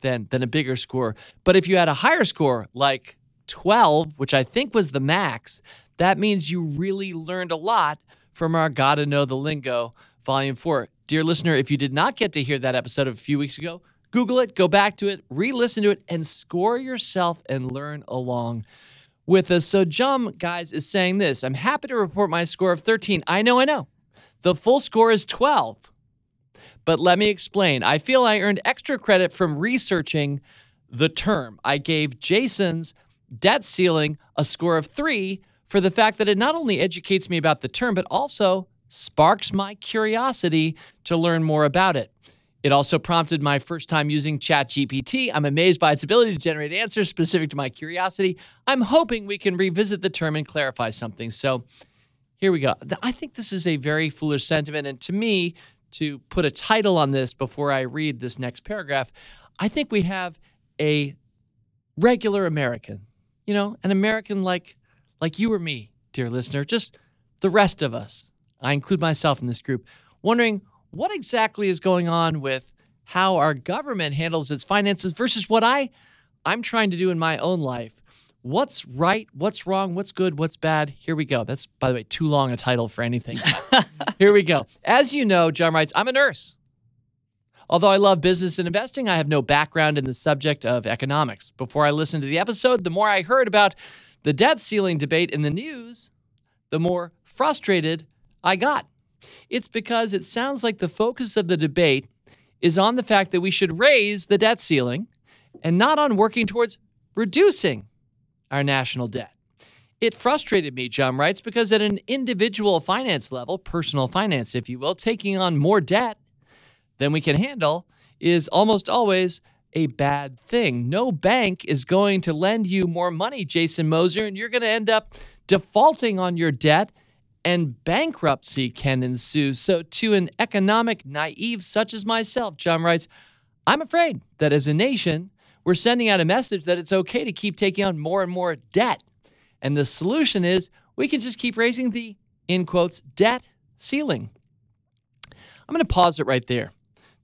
than than a bigger score. But if you had a higher score, like 12, which I think was the max, that means you really learned a lot from our Gotta Know the Lingo Volume 4. Dear listener, if you did not get to hear that episode of a few weeks ago, Google it, go back to it, re listen to it, and score yourself and learn along with us. So, Jum, guys, is saying this I'm happy to report my score of 13. I know, I know. The full score is 12. But let me explain. I feel I earned extra credit from researching the term. I gave Jason's debt ceiling a score of three for the fact that it not only educates me about the term, but also sparks my curiosity to learn more about it. It also prompted my first time using ChatGPT. I'm amazed by its ability to generate answers specific to my curiosity. I'm hoping we can revisit the term and clarify something. So here we go. I think this is a very foolish sentiment. And to me, to put a title on this before I read this next paragraph, I think we have a regular American, you know, an American like like you or me, dear listener, just the rest of us. I include myself in this group, wondering what exactly is going on with how our government handles its finances versus what I I'm trying to do in my own life. What's right? What's wrong? What's good? What's bad? Here we go. That's, by the way, too long a title for anything. Here we go. As you know, Jum writes, I'm a nurse. Although I love business and investing, I have no background in the subject of economics. Before I listened to the episode, the more I heard about the debt ceiling debate in the news, the more frustrated I got. It's because it sounds like the focus of the debate is on the fact that we should raise the debt ceiling and not on working towards reducing our national debt. It frustrated me, Jum writes, because at an individual finance level, personal finance, if you will, taking on more debt than we can handle is almost always a bad thing. No bank is going to lend you more money, Jason Moser, and you're going to end up defaulting on your debt and bankruptcy can ensue. So, to an economic naive such as myself, Jum writes, I'm afraid that as a nation, we're sending out a message that it's okay to keep taking on more and more debt. And the solution is we can just keep raising the, in quotes, debt ceiling. I'm going to pause it right there.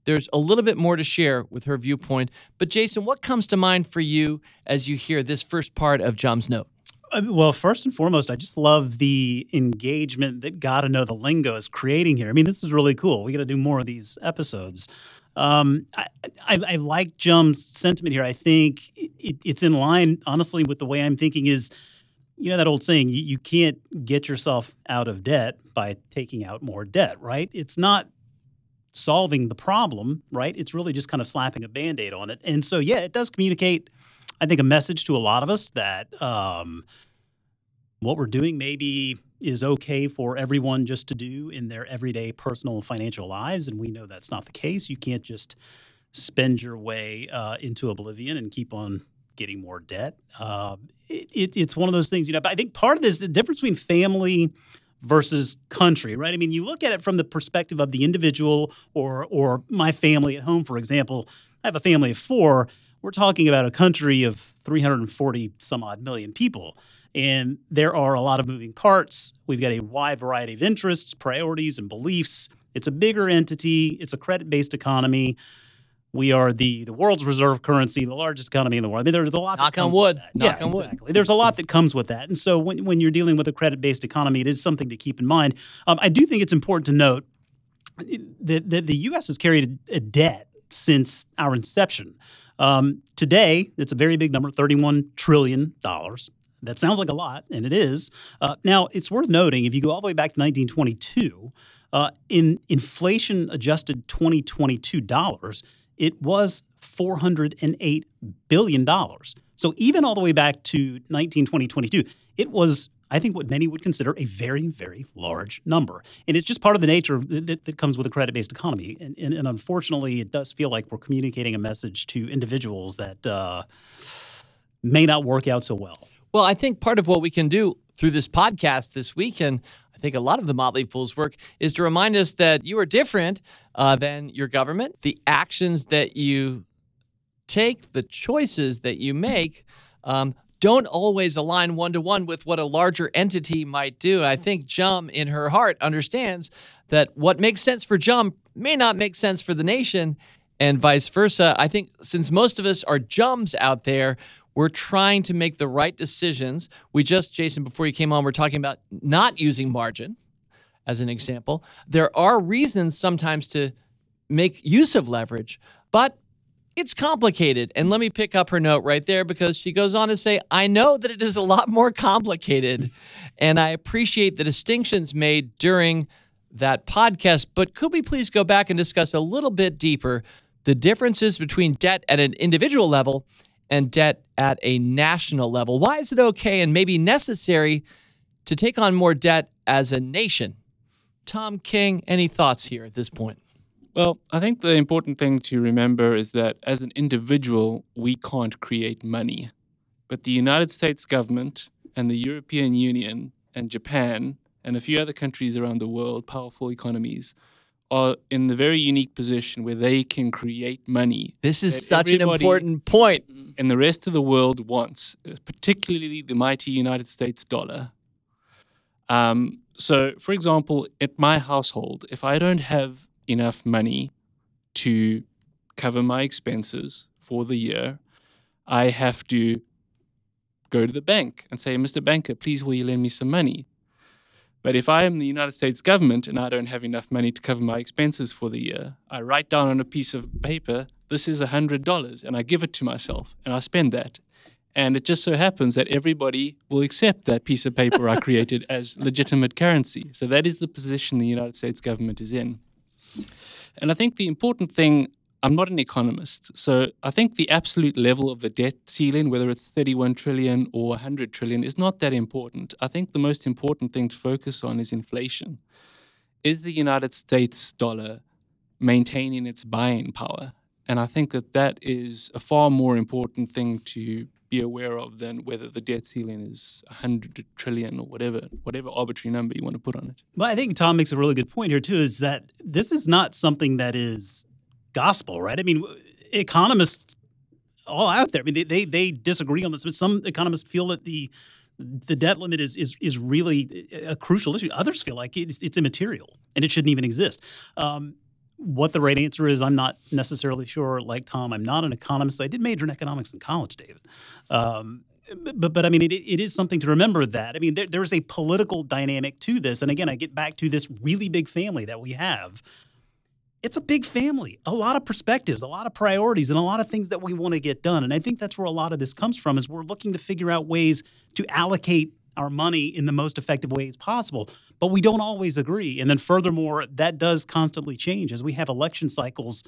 There's a little bit more to share with her viewpoint. But, Jason, what comes to mind for you as you hear this first part of Jum's note? Uh, well, first and foremost, I just love the engagement that Gotta Know the Lingo is creating here. I mean, this is really cool. We got to do more of these episodes. Um, I, I, I, like Jum's sentiment here. I think it, it's in line, honestly, with the way I'm thinking is, you know, that old saying, you, you can't get yourself out of debt by taking out more debt, right? It's not solving the problem, right? It's really just kind of slapping a band aid on it. And so, yeah, it does communicate, I think, a message to a lot of us that um, what we're doing maybe is okay for everyone just to do in their everyday personal financial lives. And we know that's not the case. You can't just spend your way uh, into oblivion and keep on getting more debt. Uh, it, it, it's one of those things, you know. But I think part of this, the difference between family versus country, right? I mean, you look at it from the perspective of the individual or or my family at home, for example. I have a family of four. We're talking about a country of 340 some odd million people. And there are a lot of moving parts. We've got a wide variety of interests, priorities, and beliefs. It's a bigger entity, it's a credit based economy. We are the, the world's reserve currency, the largest economy in the world. I mean, there's a lot. Knock on wood. Knock yeah, on exactly. wood. There's a lot that comes with that, and so when, when you're dealing with a credit-based economy, it is something to keep in mind. Um, I do think it's important to note that, that the U.S. has carried a, a debt since our inception. Um, today, it's a very big number, $31 trillion. That sounds like a lot, and it is. Uh, now, it's worth noting if you go all the way back to 1922, uh, in inflation adjusted 2022 dollars, it was $408 billion. So even all the way back to 1922, it was, I think, what many would consider a very, very large number. And it's just part of the nature that, that comes with a credit based economy. And, and, and, unfortunately, it does feel like we're communicating a message to individuals that uh, may not work out so well. Well, I think part of what we can do through this podcast this weekend, think a lot of the Motley Fool's work is to remind us that you are different uh, than your government. The actions that you take, the choices that you make um, don't always align one to one with what a larger entity might do. I think Jum, in her heart, understands that what makes sense for Jum may not make sense for the nation, and vice versa. I think since most of us are Jums out there, we're trying to make the right decisions. We just, Jason, before you came on, we're talking about not using margin as an example. There are reasons sometimes to make use of leverage, but it's complicated. And let me pick up her note right there because she goes on to say, I know that it is a lot more complicated, and I appreciate the distinctions made during that podcast. But could we please go back and discuss a little bit deeper the differences between debt at an individual level and debt at a national level? Why is it okay and maybe necessary to take on more debt as a nation? Tom King, any thoughts here at this point? Well, I think the important thing to remember is that as an individual, we can't create money. But the United States government and the European Union and Japan and a few other countries around the world, powerful economies, are in the very unique position where they can create money. This is such an important point. And the rest of the world wants, particularly the mighty United States dollar. Um, so, for example, at my household, if I don't have enough money to cover my expenses for the year, I have to go to the bank and say, Mr. Banker, please will you lend me some money? But if I am the United States government and I don't have enough money to cover my expenses for the year, I write down on a piece of paper, this is $100, and I give it to myself and I spend that. And it just so happens that everybody will accept that piece of paper I created as legitimate currency. So that is the position the United States government is in. And I think the important thing, I'm not an economist, so I think the absolute level of the debt ceiling, whether it's 31 trillion or 100 trillion, is not that important. I think the most important thing to focus on is inflation. Is the United States dollar maintaining its buying power? And I think that that is a far more important thing to be aware of than whether the debt ceiling is 100 trillion or whatever whatever arbitrary number you want to put on it. Well, I think Tom makes a really good point here too is that this is not something that is gospel, right? I mean, economists all out there, I mean they they, they disagree on this, but some economists feel that the the debt limit is is is really a crucial issue. Others feel like it's, it's immaterial and it shouldn't even exist. Um, what the right answer is, I'm not necessarily sure. Like Tom, I'm not an economist. I did major in economics in college, David. Um, but but I mean, it, it is something to remember that. I mean, there, there is a political dynamic to this, and again, I get back to this really big family that we have. It's a big family, a lot of perspectives, a lot of priorities, and a lot of things that we want to get done. And I think that's where a lot of this comes from. Is we're looking to figure out ways to allocate our money in the most effective ways possible. But we don't always agree. And then, furthermore, that does constantly change as we have election cycles.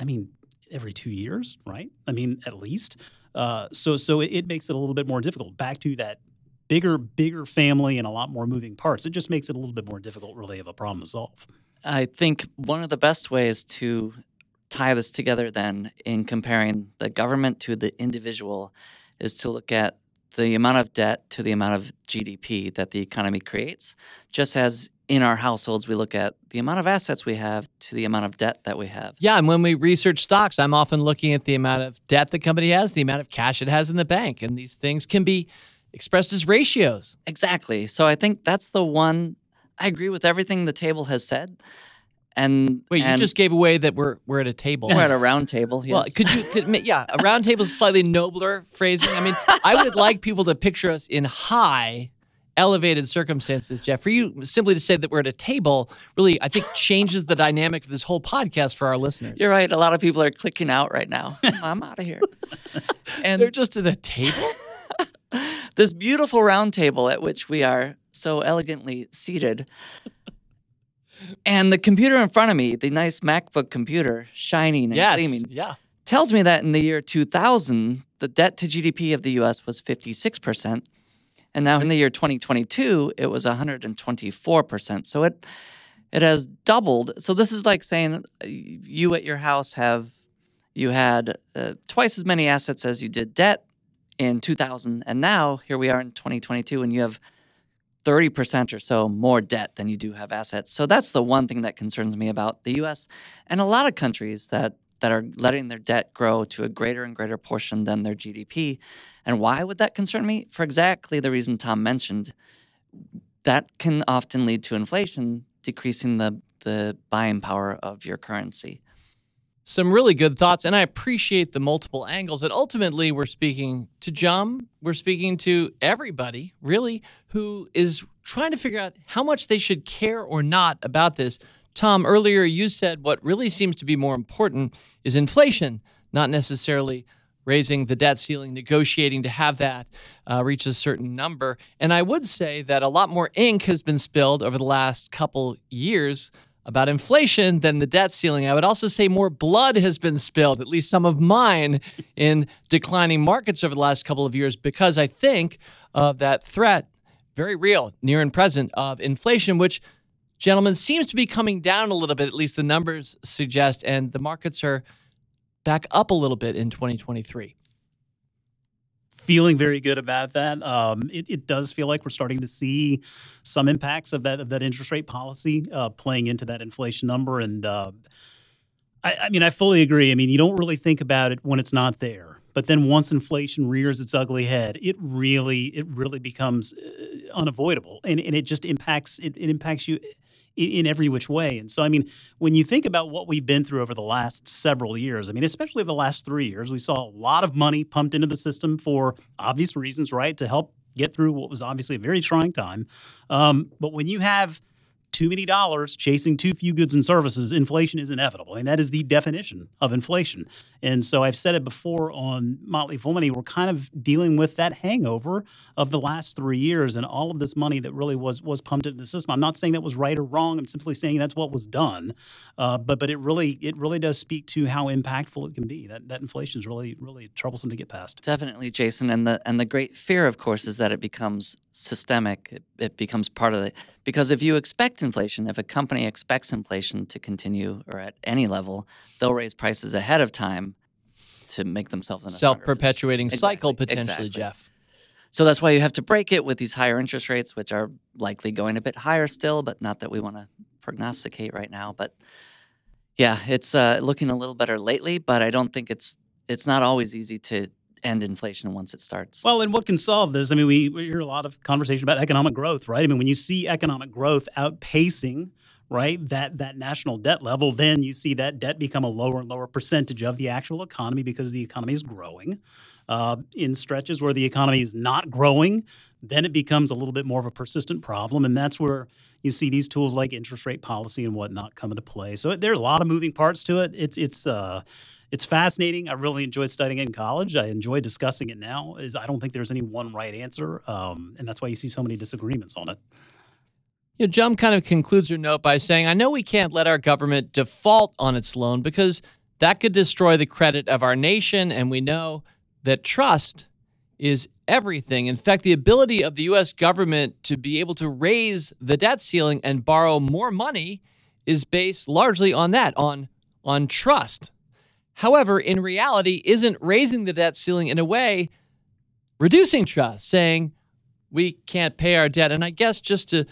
I mean, every two years, right? I mean, at least. Uh, so, so it, it makes it a little bit more difficult. Back to that bigger, bigger family and a lot more moving parts. It just makes it a little bit more difficult, really, of a problem to solve. I think one of the best ways to tie this together, then, in comparing the government to the individual, is to look at the amount of debt to the amount of GDP that the economy creates, just as in our households we look at the amount of assets we have to the amount of debt that we have. Yeah, and when we research stocks, I'm often looking at the amount of debt the company has, the amount of cash it has in the bank, and these things can be expressed as ratios. Exactly. So I think that's the one I agree with everything the table has said. And wait, and you just gave away that we're we're at a table. We're at a round table. Yes. Well, could you? Could, yeah, a round table is slightly nobler phrasing. I mean, I would like people to picture us in high, elevated circumstances. Jeff, for you simply to say that we're at a table really, I think, changes the dynamic of this whole podcast for our listeners. You're right. A lot of people are clicking out right now. I'm out of here. And they're just at a table. this beautiful round table at which we are so elegantly seated and the computer in front of me, the nice MacBook computer, shining and yes, gleaming, yeah. tells me that in the year 2000, the debt to GDP of the US was 56%. And now in the year 2022, it was 124%. So it it has doubled. So this is like saying uh, you at your house have you had uh, twice as many assets as you did debt in 2000 and now here we are in 2022 and you have 30% or so more debt than you do have assets. So that's the one thing that concerns me about the US and a lot of countries that that are letting their debt grow to a greater and greater portion than their GDP. And why would that concern me? For exactly the reason Tom mentioned. That can often lead to inflation, decreasing the, the buying power of your currency. Some really good thoughts, and I appreciate the multiple angles. And ultimately, we're speaking to Jum, we're speaking to everybody, really, who is trying to figure out how much they should care or not about this. Tom, earlier you said what really seems to be more important is inflation, not necessarily raising the debt ceiling, negotiating to have that uh, reach a certain number. And I would say that a lot more ink has been spilled over the last couple years about inflation than the debt ceiling. I would also say more blood has been spilled, at least some of mine, in declining markets over the last couple of years because I think of that threat, very real, near and present, of inflation, which, gentlemen, seems to be coming down a little bit, at least the numbers suggest, and the markets are back up a little bit in 2023 feeling very good about that. Um, it, it, does feel like we're starting to see some impacts of that of that interest rate policy uh, playing into that inflation number. And uh, I, I, mean, I fully agree. I mean, you don't really think about it when it's not there, but then once inflation rears its ugly head, it really it really becomes uh, unavoidable, and, and it just impacts it, it impacts you in, every which way. And so, I mean, when you think about what we've been through over the last several years, I mean, especially over the last three years, we saw a lot of money pumped into the system for obvious reasons, right? To help get through what was obviously a very trying time. Um, but when you have too many dollars chasing too few goods and services, inflation is inevitable. I mean, that is the definition of inflation. And so I've said it before on Motley Fool Money, we're kind of dealing with that hangover of the last three years and all of this money that really was was pumped into the system. I'm not saying that was right or wrong. I'm simply saying that's what was done. Uh, but but it really it really does speak to how impactful it can be. That that inflation is really really troublesome to get past. Definitely, Jason. And the and the great fear, of course, is that it becomes systemic. It, it becomes part of it. Because if you expect inflation, if a company expects inflation to continue or at any level, they'll raise prices ahead of time to make themselves in a self-perpetuating cycle potentially, exactly. Jeff. So that's why you have to break it with these higher interest rates, which are likely going a bit higher still, but not that we want to prognosticate right now. But yeah, it's uh, looking a little better lately, but I don't think it's it's not always easy to end inflation once it starts. Well, and what can solve this? I mean, we, we hear a lot of conversation about economic growth, right? I mean, when you see economic growth outpacing right that that national debt level then you see that debt become a lower and lower percentage of the actual economy because the economy is growing uh, in stretches where the economy is not growing then it becomes a little bit more of a persistent problem and that's where you see these tools like interest rate policy and whatnot come into play so there are a lot of moving parts to it it's it's uh, it's fascinating. I really enjoyed studying it in college. I enjoy discussing it now. Is I don't think there's any one right answer, um, and that's why you see so many disagreements on it. You know, Jum kind of concludes her note by saying, "I know we can't let our government default on its loan because that could destroy the credit of our nation, and we know that trust is everything. In fact, the ability of the U.S. government to be able to raise the debt ceiling and borrow more money is based largely on that, on on trust." However, in reality, isn't raising the debt ceiling in a way reducing trust, saying we can't pay our debt. And I guess just to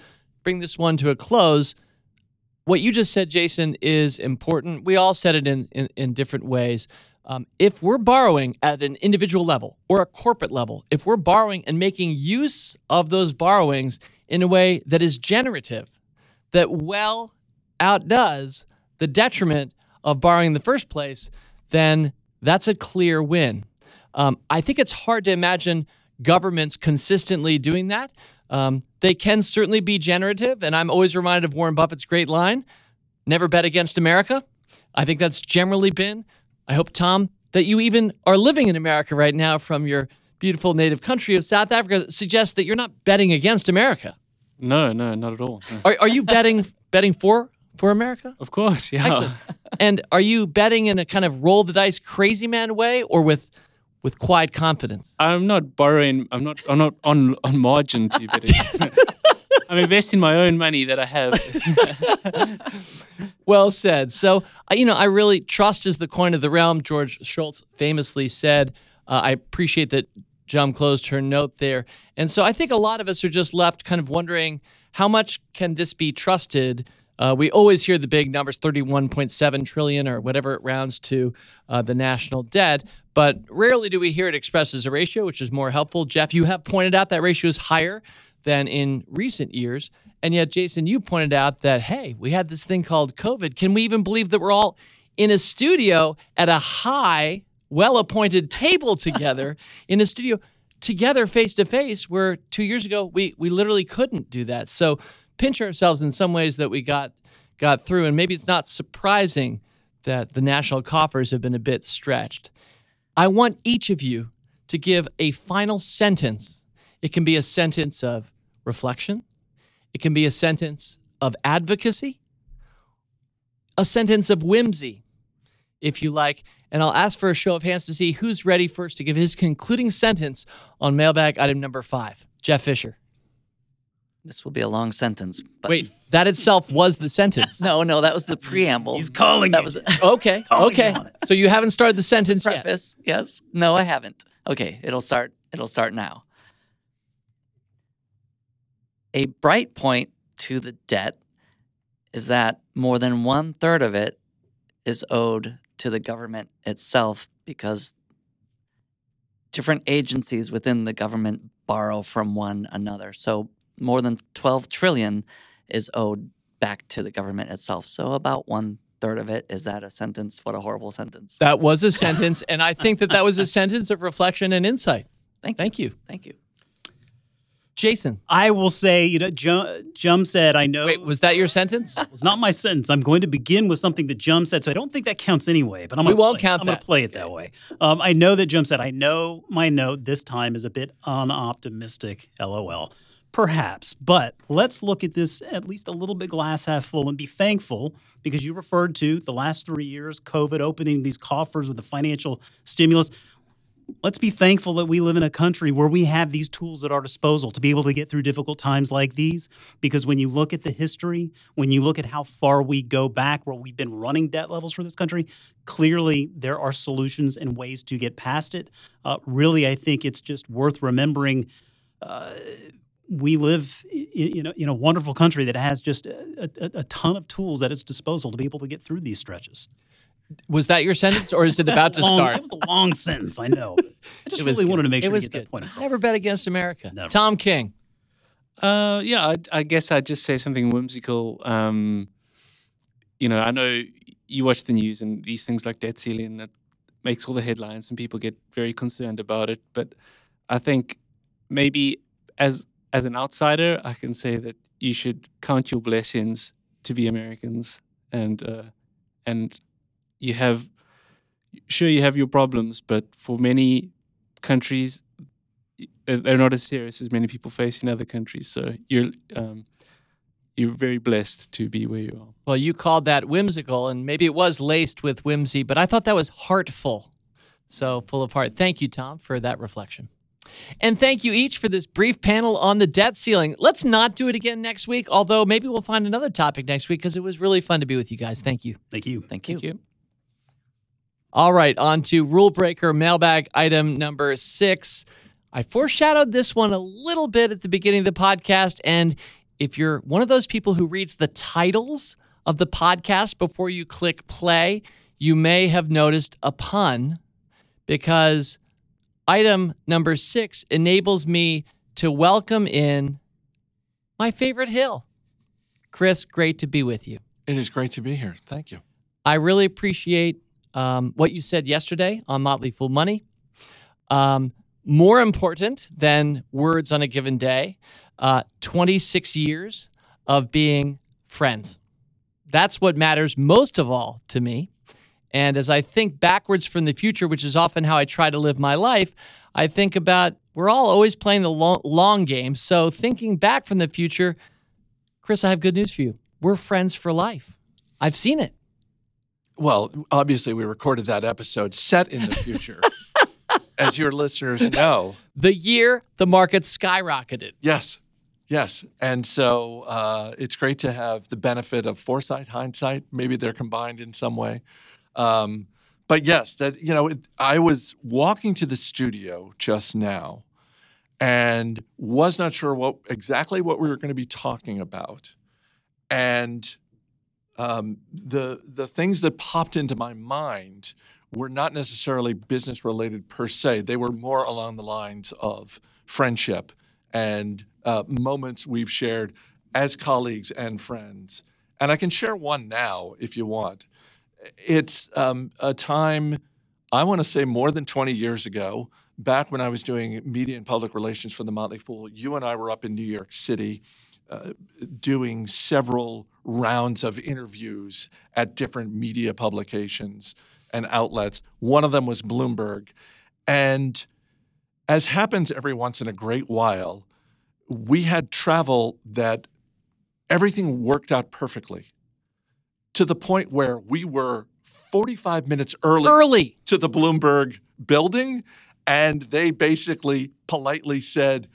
bring this one to a close, what you just said, Jason, is important. We all said it in, in, in different ways. Um, if we're borrowing at an individual level or a corporate level, if we're borrowing and making use of those borrowings in a way that is generative, that well outdoes the detriment of borrowing in the first place, then that's a clear win. Um, I think it's hard to imagine governments consistently doing that. Um, they can certainly be generative, and I'm always reminded of Warren Buffett's great line never bet against America. I think that's generally been, I hope, Tom, that you even are living in America right now from your beautiful native country of South Africa suggests that you're not betting against America. No, no, not at all. No. Are, are you betting betting for for America? Of course, yeah. Excellent. and are you betting in a kind of roll the dice crazy man way or with with quiet confidence? I'm not borrowing. I'm not. I'm not on on margin to bet. I'm investing my own money that I have. well said. So, you know, I really trust is the coin of the realm. George Shultz famously said. Uh, I appreciate that Jum closed her note there. And so I think a lot of us are just left kind of wondering how much can this be trusted Uh, we always hear the big numbers 31.7 trillion or whatever it rounds to uh, the national debt but rarely do we hear it expressed as a ratio which is more helpful. Jeff you have pointed out that ratio is higher than in recent years and yet jason you pointed out that hey we had this thing called covid. Can we even believe that we're all in a studio at a high well appointed table together in a studio together face to face where two years ago we we literally couldn't do that? So pinch ourselves in some ways that we got got through. And maybe it's not surprising that the national coffers have been a bit stretched. I want each of you to give a final sentence. It can be a sentence of reflection. It can be a sentence of advocacy. A sentence of whimsy if you like. And I'll ask for a show of hands to see who's ready first to give his concluding sentence on mailbag item number five. Jeff Fischer. This will be a long sentence. But Wait, that itself was the sentence. No, no, that was the preamble. He's calling That you. was Okay, Calling okay. you on it. So you haven't started the sentence yet. preface. Yes. No, I haven't. Okay, it'll start. It'll start now. A bright point to the debt is that more than one third of it is owed to the government itself because different agencies within the government borrow from one another. So more than 12 trillion is owed back to the government itself. So about one third of it. Is that a sentence? What a horrible sentence. That was a sentence, and I think that that was a sentence of reflection and insight. Thank you. Thank you. Thank you. Jason. I will say, you know, Jum, Jum said, I know Wait, was that your sentence? it was not my sentence. I'm going to begin with something that Jum said, so I don't think that counts anyway. But I'm We gonna won't play, count I'm going to play it that way. Um, I know that Jum said, I know my note this time is a bit unoptimistic. LOL. Perhaps, but let's look at this at least a little bit glass half full and be thankful because you referred to the last three years, COVID opening these coffers with the financial stimulus let's be thankful that we live in a country where we have these tools at our disposal to be able to get through difficult times like these. Because when you look at the history, when you look at how far we go back, where we've been running debt levels for this country, clearly there are solutions and ways to get past it. Uh, really, I think it's just worth remembering. Uh, we live in, in, a, in a wonderful country that has just a, a, a ton of tools at its disposal to be able to get through these stretches. Was that your sentence, or is it about to Long- start? It was a long sentence, I know. I just really good. wanted to make It sure to was get good. that point across. Never bet against America. Never. Tom King. Uh, yeah, I, I guess I'd just say something whimsical. Um, you know, I know you watch the news and these things like debt ceiling that makes all the headlines and people get very concerned about it. But I think maybe as as an outsider, I can say that you should count your blessings to be Americans, and uh, and you have sure you have your problems, but for many countries, uh, they're not as serious as many people face in other countries. So you're um, you're very blessed to be where you are. Well, you called that whimsical, and maybe it was laced with whimsy, but I thought that was heartful. So full of heart. Thank you, Tom, for that reflection. And thank you each for this brief panel on the debt ceiling. Let's not do it again next week, although maybe we'll find another topic next week because it was really fun to be with you guys. Thank you. Thank you. Thank you. Thank you. All right, on to rule breaker mailbag item number six. I foreshadowed this one a little bit at the beginning of the podcast. And if you're one of those people who reads the titles of the podcast before you click play, you may have noticed a pun because item number six enables me to welcome in my favorite hill. Chris, great to be with you. It is great to be here. Thank you. I really appreciate um, what you said yesterday on Motley Fool Money. Um, more important than words on a given day, uh, 26 years of being friends. That's what matters most of all to me. And as I think backwards from the future, which is often how I try to live my life, I think about we're all always playing the long, long game. So thinking back from the future, Chris, I have good news for you. We're friends for life. I've seen it. Well, obviously, we recorded that episode set in the future, as your listeners know. the year the market skyrocketed. Yes, yes. And so uh, it's great to have the benefit of foresight, hindsight. Maybe they're combined in some way. Um, but yes, that you know, it, I was walking to the studio just now, and was not sure what exactly what we were going to be talking about, and um, the the things that popped into my mind were not necessarily business related per se. They were more along the lines of friendship and uh, moments we've shared as colleagues and friends. And I can share one now if you want. It's um, a time, I want to say more than 20 years ago, back when I was doing media and public relations for the Motley Fool. You and I were up in New York City uh, doing several rounds of interviews at different media publications and outlets. One of them was Bloomberg. And as happens every once in a great while, we had travel that everything worked out perfectly to the point where we were 45 minutes early, Early. to the Bloomberg building. And they basically politely said,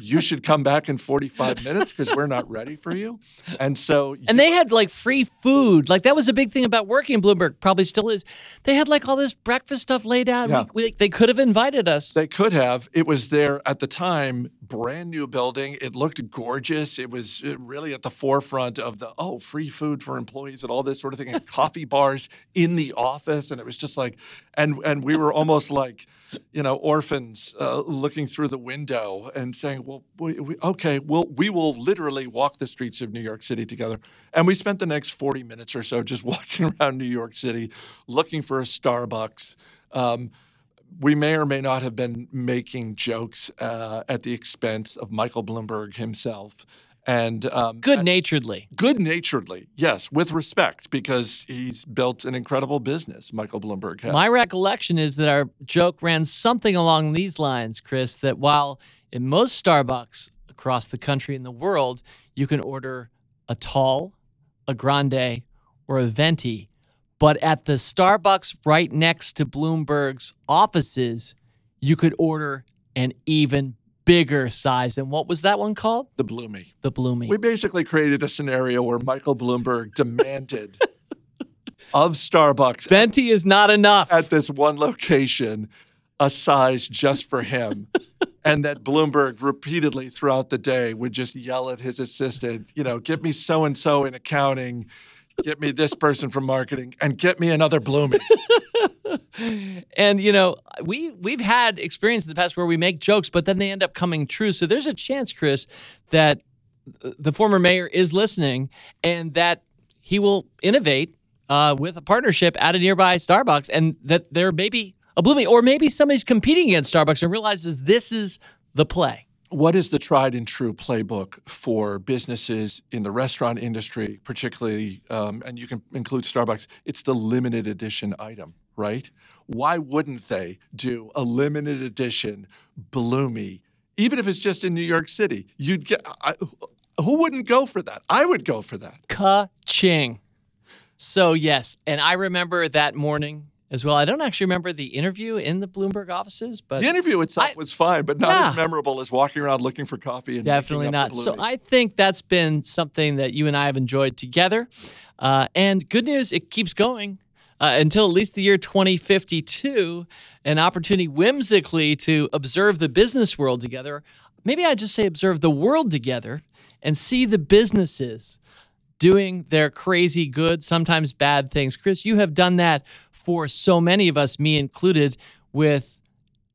you should come back in 45 minutes because we're not ready for you. And so, And they had like free food. Like that was a big thing about working in Bloomberg, probably still is. They had like all this breakfast stuff laid out. Yeah. We, we, they could have invited us. They could have. It was there at the time, brand new building. It looked gorgeous. It was uh, really at the forefront of the, oh, free food for employees and all this sort of thing, and coffee bars in the office. And it was just like, and and we were almost like, you know, orphans uh, looking through the window and saying, well, we, we, okay, we'll, we will literally walk the streets of New York City together. And we spent the next 40 minutes or so just walking around New York City looking for a Starbucks. Um, we may or may not have been making jokes uh, at the expense of Michael Bloomberg himself. And um, Good naturedly. good naturedly, yes, with respect, because he's built an incredible business, Michael Bloomberg has. My recollection is that our joke ran something along these lines, Chris, that while in most Starbucks across the country and the world, you can order a tall, a grande, or a venti, but at the Starbucks right next to Bloomberg's offices, you could order an even bigger size. And what was that one called? the Bloomy. The Bloomy. We basically created a scenario where Michael Bloomberg demanded of Starbucks Venti is not enough. at this one location a size just for him. and that Bloomberg repeatedly throughout the day would just yell at his assistant, you know, get me so and so in accounting, get me this person from marketing, and get me another Bloomy. and you know we we've had experience in the past where we make jokes but then they end up coming true so there's a chance chris that the former mayor is listening and that he will innovate uh, with a partnership at a nearby starbucks and that there may be a blooming or maybe somebody's competing against starbucks and realizes this is the play what is the tried and true playbook for businesses in the restaurant industry, particularly, um, and you can include Starbucks? It's the limited edition item, right? Why wouldn't they do a limited edition Bloomy, even if it's just in New York City? You'd get. I, who wouldn't go for that? I would go for that. ka-ching so yes and i remember that morning as well i don't actually remember the interview in the bloomberg offices but the interview itself I- was fine, but not Yeah. as memorable as walking around looking for coffee and Definitely not. So I think that's been something that you and I have enjoyed together. Uh, and good news, it keeps going uh, until at least the year 2052, an opportunity whimsically to observe the business world together. Maybe I just say observe the world together and see the businesses doing their crazy good, sometimes bad things. Chris, you have done that for so many of us, me included, with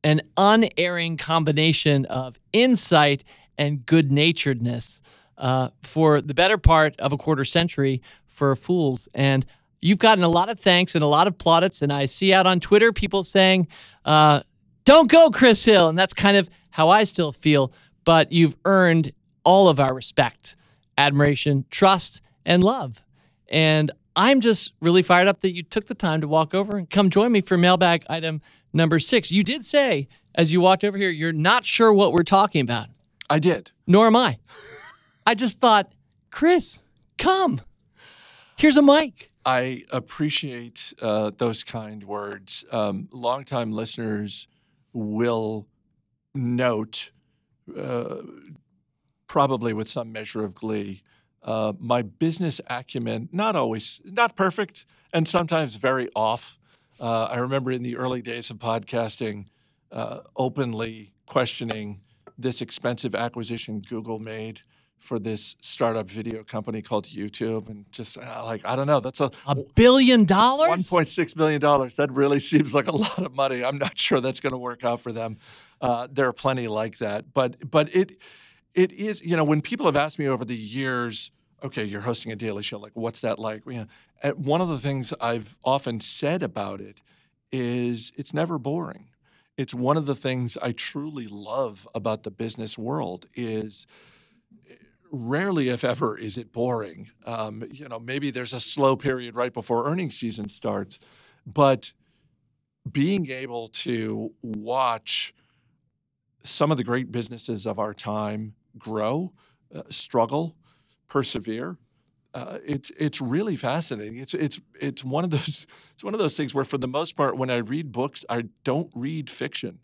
an unerring combination of insight and good naturedness uh, for the better part of a quarter century for fools. And you've gotten a lot of thanks and a lot of plaudits. And I see out on Twitter people saying, uh, don't go, Chris Hill. And that's kind of how I still feel. But you've earned all of our respect, admiration, trust, and love. And I'm just really fired up that you took the time to walk over and come join me for mailbag item number six. You did say, as you walked over here, you're not sure what we're talking about, I did. nor am I. I just thought, Chris, come. Here's a mic. I appreciate uh, those kind words. Um, longtime listeners will note, uh, probably with some measure of glee, uh, my business acumen, not always, not perfect, and sometimes very off. Uh, I remember in the early days of podcasting, uh, openly questioning this expensive acquisition Google made for this startup video company called YouTube, and just uh, like I don't know, that's a A billion dollars? one point six billion dollars. That really seems like a lot of money. I'm not sure that's going to work out for them. Uh, there are plenty like that, but but it it is you know when people have asked me over the years, okay, you're hosting a daily show, like what's that like? One of the things I've often said about it is it's never boring. It's one of the things I truly love about the business world is rarely, if ever, is it boring. Um, you know, maybe there's a slow period right before earnings season starts, but being able to watch some of the great businesses of our time grow, uh, struggle, persevere. Uh, it's it's really fascinating. It's it's it's one of those it's one of those things where, for the most part, when I read books, I don't read fiction.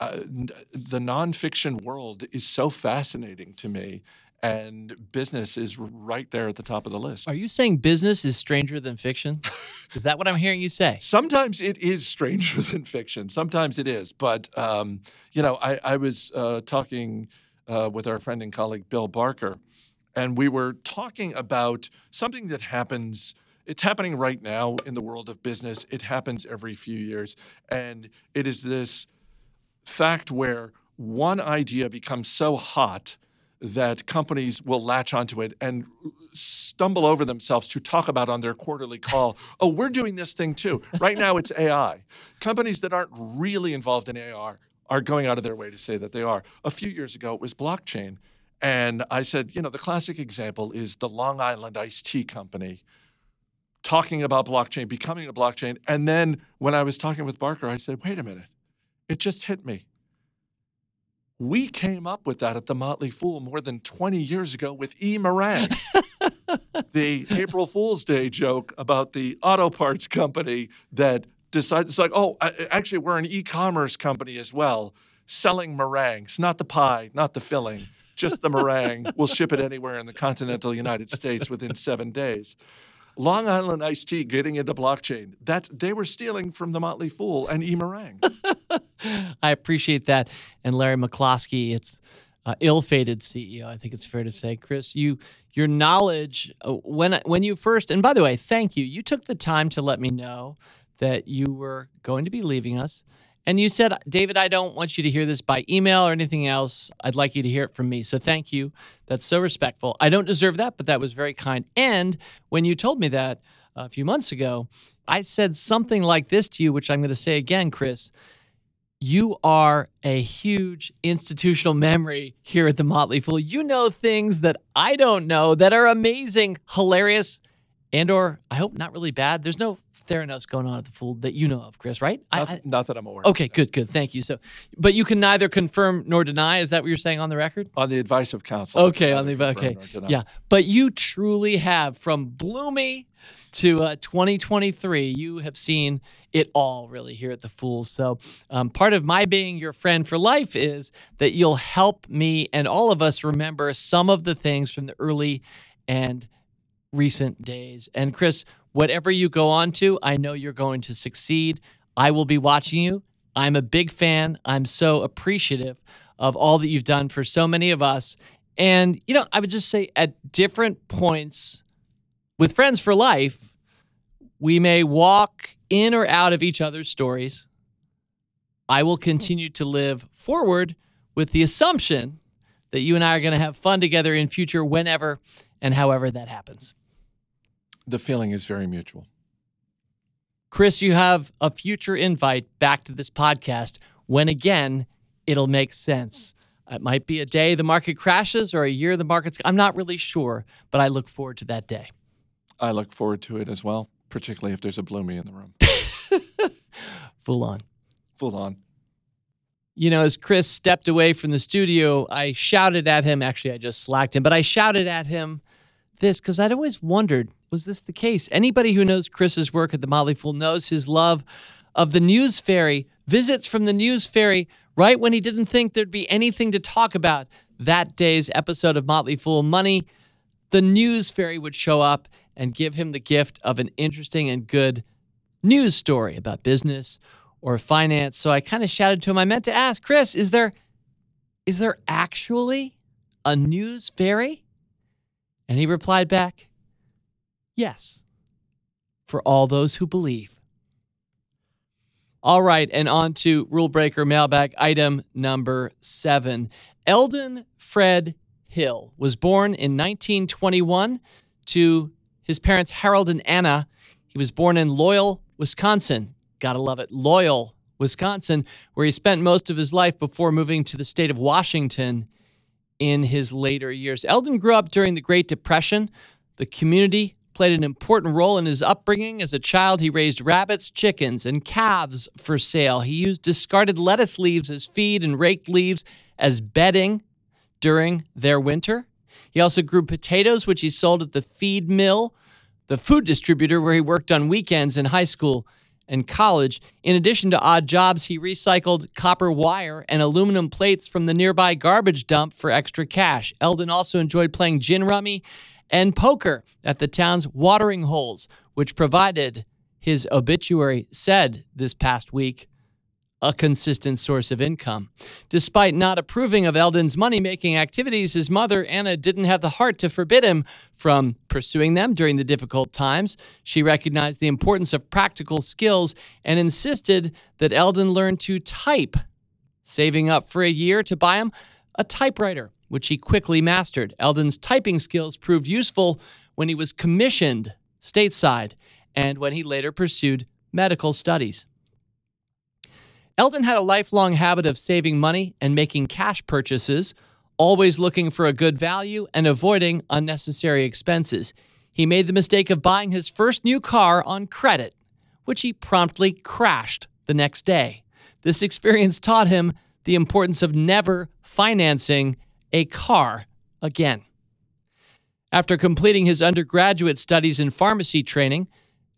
Uh, n- the nonfiction world is so fascinating to me, and business is right there at the top of the list. Are you saying business is stranger than fiction? is that what I'm hearing you say? Sometimes it is stranger than fiction. Sometimes it is. But, um, you know, I, I was uh, talking uh, with our friend and colleague Bill Barker, and we were talking about something that happens. It's happening right now in the world of business. It happens every few years. And it is this fact where one idea becomes so hot that companies will latch onto it and stumble over themselves to talk about on their quarterly call, oh, we're doing this thing too. Right now it's AI. Companies that aren't really involved in AI are going out of their way to say that they are. A few years ago it was blockchain. And I said, you know, the classic example is the Long Island Iced Tea Company talking about blockchain, becoming a blockchain. And then when I was talking with Barker, I said, wait a minute, it just hit me. We came up with that at the Motley Fool more than 20 years ago with E. Meringue. the April Fool's Day joke about the auto parts company that decided, it's like, oh, actually, we're an e commerce company as well, selling meringues, not the pie, not the filling, just the meringue. we'll ship it anywhere in the continental United States within seven days. Long Island iced tea getting into blockchain. That's they were stealing from the Motley Fool and E Meringue. I appreciate that. And Larry McCloskey, it's uh, ill-fated CEO. I think it's fair to say, Chris, you your knowledge uh, when when you first and by the way, thank you. You took the time to let me know that you were going to be leaving us. And you said, David, I don't want you to hear this by email or anything else. I'd like you to hear it from me. So thank you. That's so respectful. I don't deserve that, but that was very kind. And when you told me that uh, a few months ago, I said something like this to you, which I'm going to say again, Chris you are a huge institutional memory here at the Motley Fool. You know things that I don't know that are amazing, hilarious, and or I hope not really bad. There's no Theranos going on at the Fool that you know of, Chris, right? Not, I- not that I'm aware. of. okay, good, good. Thank you. So, but you can neither confirm nor deny. Is that what you're saying on the record? On the advice of counsel. Okay, on the okay, confirm nor deny. yeah. But you truly have from Bloomy to uh, 2023. You have seen it all, really, here at the Fools. So um, part of my being your friend for life is that you'll help me and all of us remember some of the things from the early and recent days. And Chris, whatever you go on to, I know you're going to succeed. I will be watching you. I'm a big fan. I'm so appreciative of all that you've done for so many of us. And, you know, I would just say at different points with Friends for Life, we may walk in or out of each other's stories. I will continue to live forward with the assumption that you and I are going to have fun together in future whenever and however that happens. The feeling is very mutual. Chris, you have a future invite back to this podcast when again it'll make sense. It might be a day the market crashes or a year the market's I'm not really sure, but I look forward to that day. I look forward to it as well, particularly if there's a Bloomy in the room. Full on. Full on. You know, as Chris stepped away from the studio, I shouted at him. Actually, I just slacked him, but I shouted at him this because I'd always wondered was this the case? Anybody who knows Chris's work at the Motley Fool knows his love of the News Fairy, visits from the News Fairy right when he didn't think there'd be anything to talk about that day's episode of Motley Fool Money. The News Fairy would show up and give him the gift of an interesting and good news story about business or finance. So I kind of shouted to him. I meant to ask, Chris, is there is there actually a news fairy? And he replied back, Yes, for all those who believe. All right, and on to Rule Breaker mailbag item number seven. Eldon Fred Hill was born in 1921 to his parents, Harold and Anna. He was born in Loyal, Wisconsin. Gotta love it. Loyal, Wisconsin, where he spent most of his life before moving to the state of Washington in his later years. Eldon grew up during the Great Depression. The community played an important role in his upbringing. As a child, he raised rabbits, chickens, and calves for sale. He used discarded lettuce leaves as feed and raked leaves as bedding during their winter. He also grew potatoes, which he sold at the feed mill, the food distributor where he worked on weekends in high school and college. In addition to odd jobs, he recycled copper wire and aluminum plates from the nearby garbage dump for extra cash. Eldon also enjoyed playing gin rummy and poker at the town's watering holes, which provided, his obituary said this past week, a consistent source of income. Despite not approving of Eldon's money making activities, his mother, Anna, didn't have the heart to forbid him from pursuing them during the difficult times. She recognized the importance of practical skills and insisted that Eldon learn to type, saving up for a year to buy him a typewriter, which he quickly mastered. Eldon's typing skills proved useful when he was commissioned stateside and when he later pursued medical studies. Eldon had a lifelong habit of saving money and making cash purchases, always looking for a good value and avoiding unnecessary expenses. He made the mistake of buying his first new car on credit, which he promptly crashed the next day. This experience taught him the importance of never financing a car again. After completing his undergraduate studies in pharmacy training,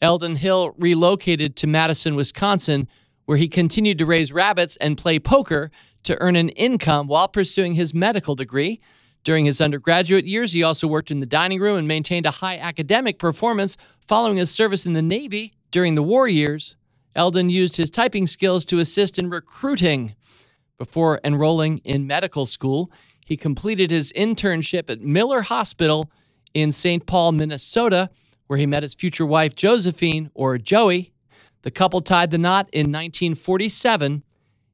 Eldon Hill relocated to Madison, Wisconsin, where he continued to raise rabbits and play poker to earn an income while pursuing his medical degree. During his undergraduate years, he also worked in the dining room and maintained a high academic performance following his service in the Navy during the war years. Eldon used his typing skills to assist in recruiting. Before enrolling in medical school, he completed his internship at Miller Hospital in St. Paul, Minnesota, where he met his future wife, Josephine, or Joey. The couple tied the knot in 1947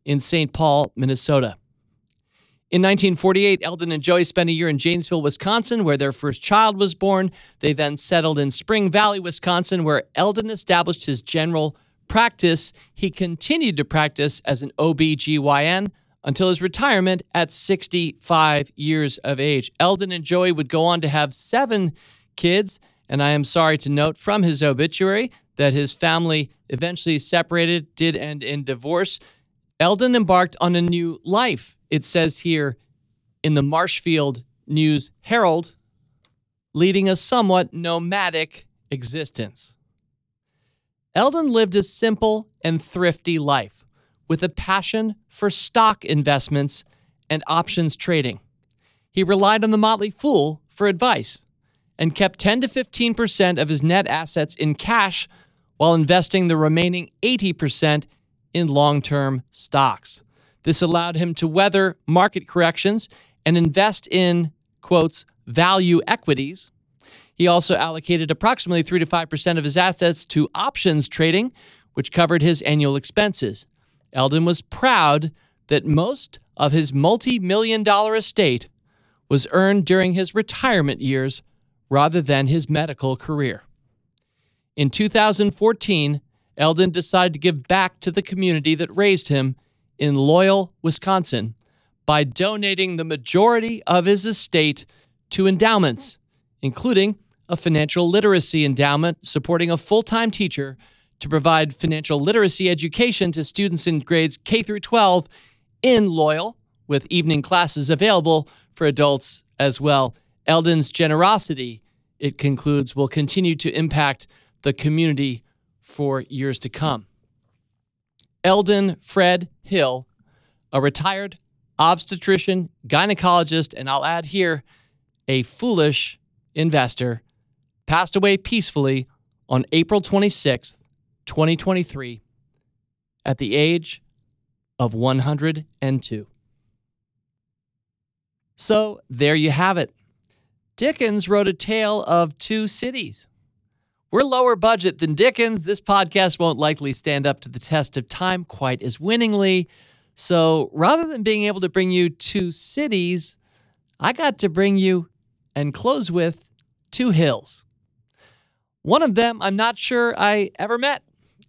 in St. Paul, Minnesota. In 1948, Eldon and Joey spent a year in Janesville, Wisconsin, where their first child was born. They then settled in Spring Valley, Wisconsin, where Eldon established his general practice. He continued to practice as an OB/GYN until his retirement at 65 years of age. Eldon and Joey would go on to have seven kids, and I am sorry to note from his obituary that his family eventually separated, did end in divorce. Eldon embarked on a new life. It says here in the Marshfield News Herald, leading a somewhat nomadic existence. Eldon lived a simple and thrifty life with a passion for stock investments and options trading. He relied on the Motley Fool for advice and kept 10 to 15% of his net assets in cash while investing the remaining 80% in long term stocks. This allowed him to weather market corrections and invest in, quotes, value equities. He also allocated approximately 3 to 5% of his assets to options trading, which covered his annual expenses. Eldon was proud that most of his multi million dollar estate was earned during his retirement years rather than his medical career. In 2014, Eldon decided to give back to the community that raised him in Loyal, Wisconsin, by donating the majority of his estate to endowments, including a financial literacy endowment supporting a full time teacher to provide financial literacy education to students in grades K through 12 in Loyal, with evening classes available for adults as well. Eldon's generosity, it concludes, will continue to impact the community for years to come. Eldon Fred Hill, a retired obstetrician, gynecologist, and I'll add here, a foolish investor, passed away peacefully on April 26th, 2023, at the age of 102. So there you have it. Dickens wrote a tale of two cities. We're lower budget than Dickens. This podcast won't likely stand up to the test of time quite as winningly. So rather than being able to bring you two cities, I got to bring you and close with two hills. One of them I'm not sure I ever met.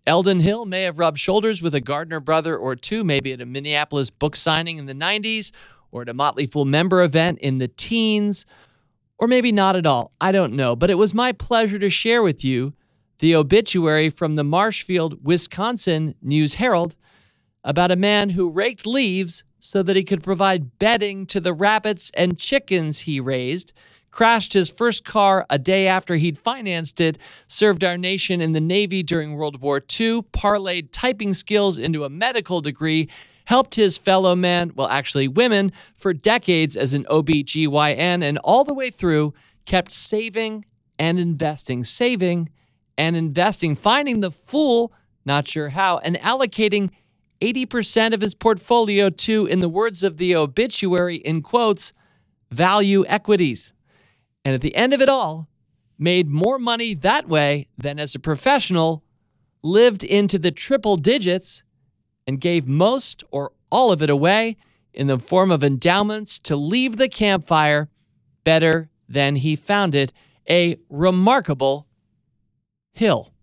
Eldon Hill may have rubbed shoulders with a Gardner brother or two, maybe at a Minneapolis book signing in the 90s or at a Motley Fool member event in the teens, or maybe not at all. I don't know. But it was my pleasure to share with you the obituary from the Marshfield, Wisconsin News Herald about a man who raked leaves so that he could provide bedding to the rabbits and chickens he raised crashed his first car a day after he'd financed it, served our nation in the Navy during World War II, parlayed typing skills into a medical degree, helped his fellow men, well, actually women, for decades as an OBGYN, and all the way through kept saving and investing, saving and investing, finding the fool, not sure how, and allocating 80% of his portfolio to, in the words of the obituary, in quotes, value equities. And at the end of it all, made more money that way than as a professional, lived into the triple digits, and gave most or all of it away in the form of endowments to leave the campfire better than he found it. A remarkable hill.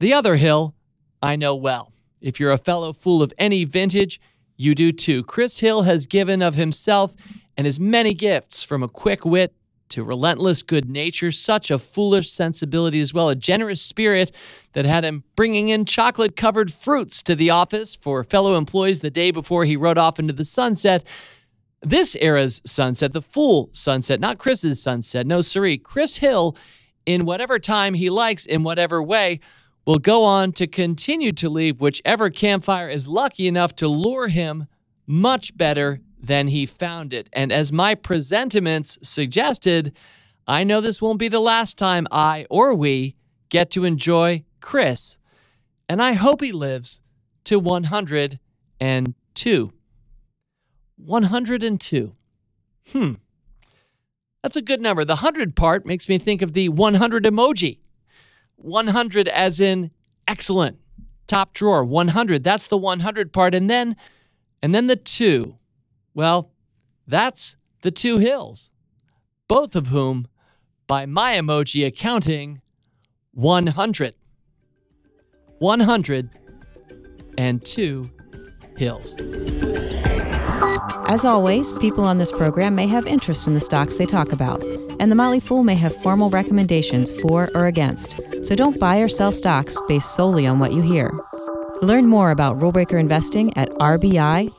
The other hill I know well. If you're a fellow fool of any vintage, you do too. Chris Hill has given of himself and his many gifts from a quick wit to relentless good nature, such a foolish sensibility as well, a generous spirit that had him bringing in chocolate covered fruits to the office for fellow employees the day before he rode off into the sunset. This era's sunset, the full sunset, not Chris's sunset, no, siree. Chris Hill, in whatever time he likes, in whatever way, will go on to continue to leave whichever campfire is lucky enough to lure him much better than he found it. And as my presentiments suggested, I know this won't be the last time I or we get to enjoy Chris. And I hope he lives to 102. 102. Hmm. That's a good number. The 100 part makes me think of the 100 emoji. 100 as in excellent, top drawer, 100. That's the 100 part. And then, and then the two. Well, that's the two hills, both of whom, by my emoji accounting, 100. 100 and two hills. As always, people on this program may have interest in the stocks they talk about, and the Motley Fool may have formal recommendations for or against. So don't buy or sell stocks based solely on what you hear. Learn more about rule breaker investing at rbi.fool.com.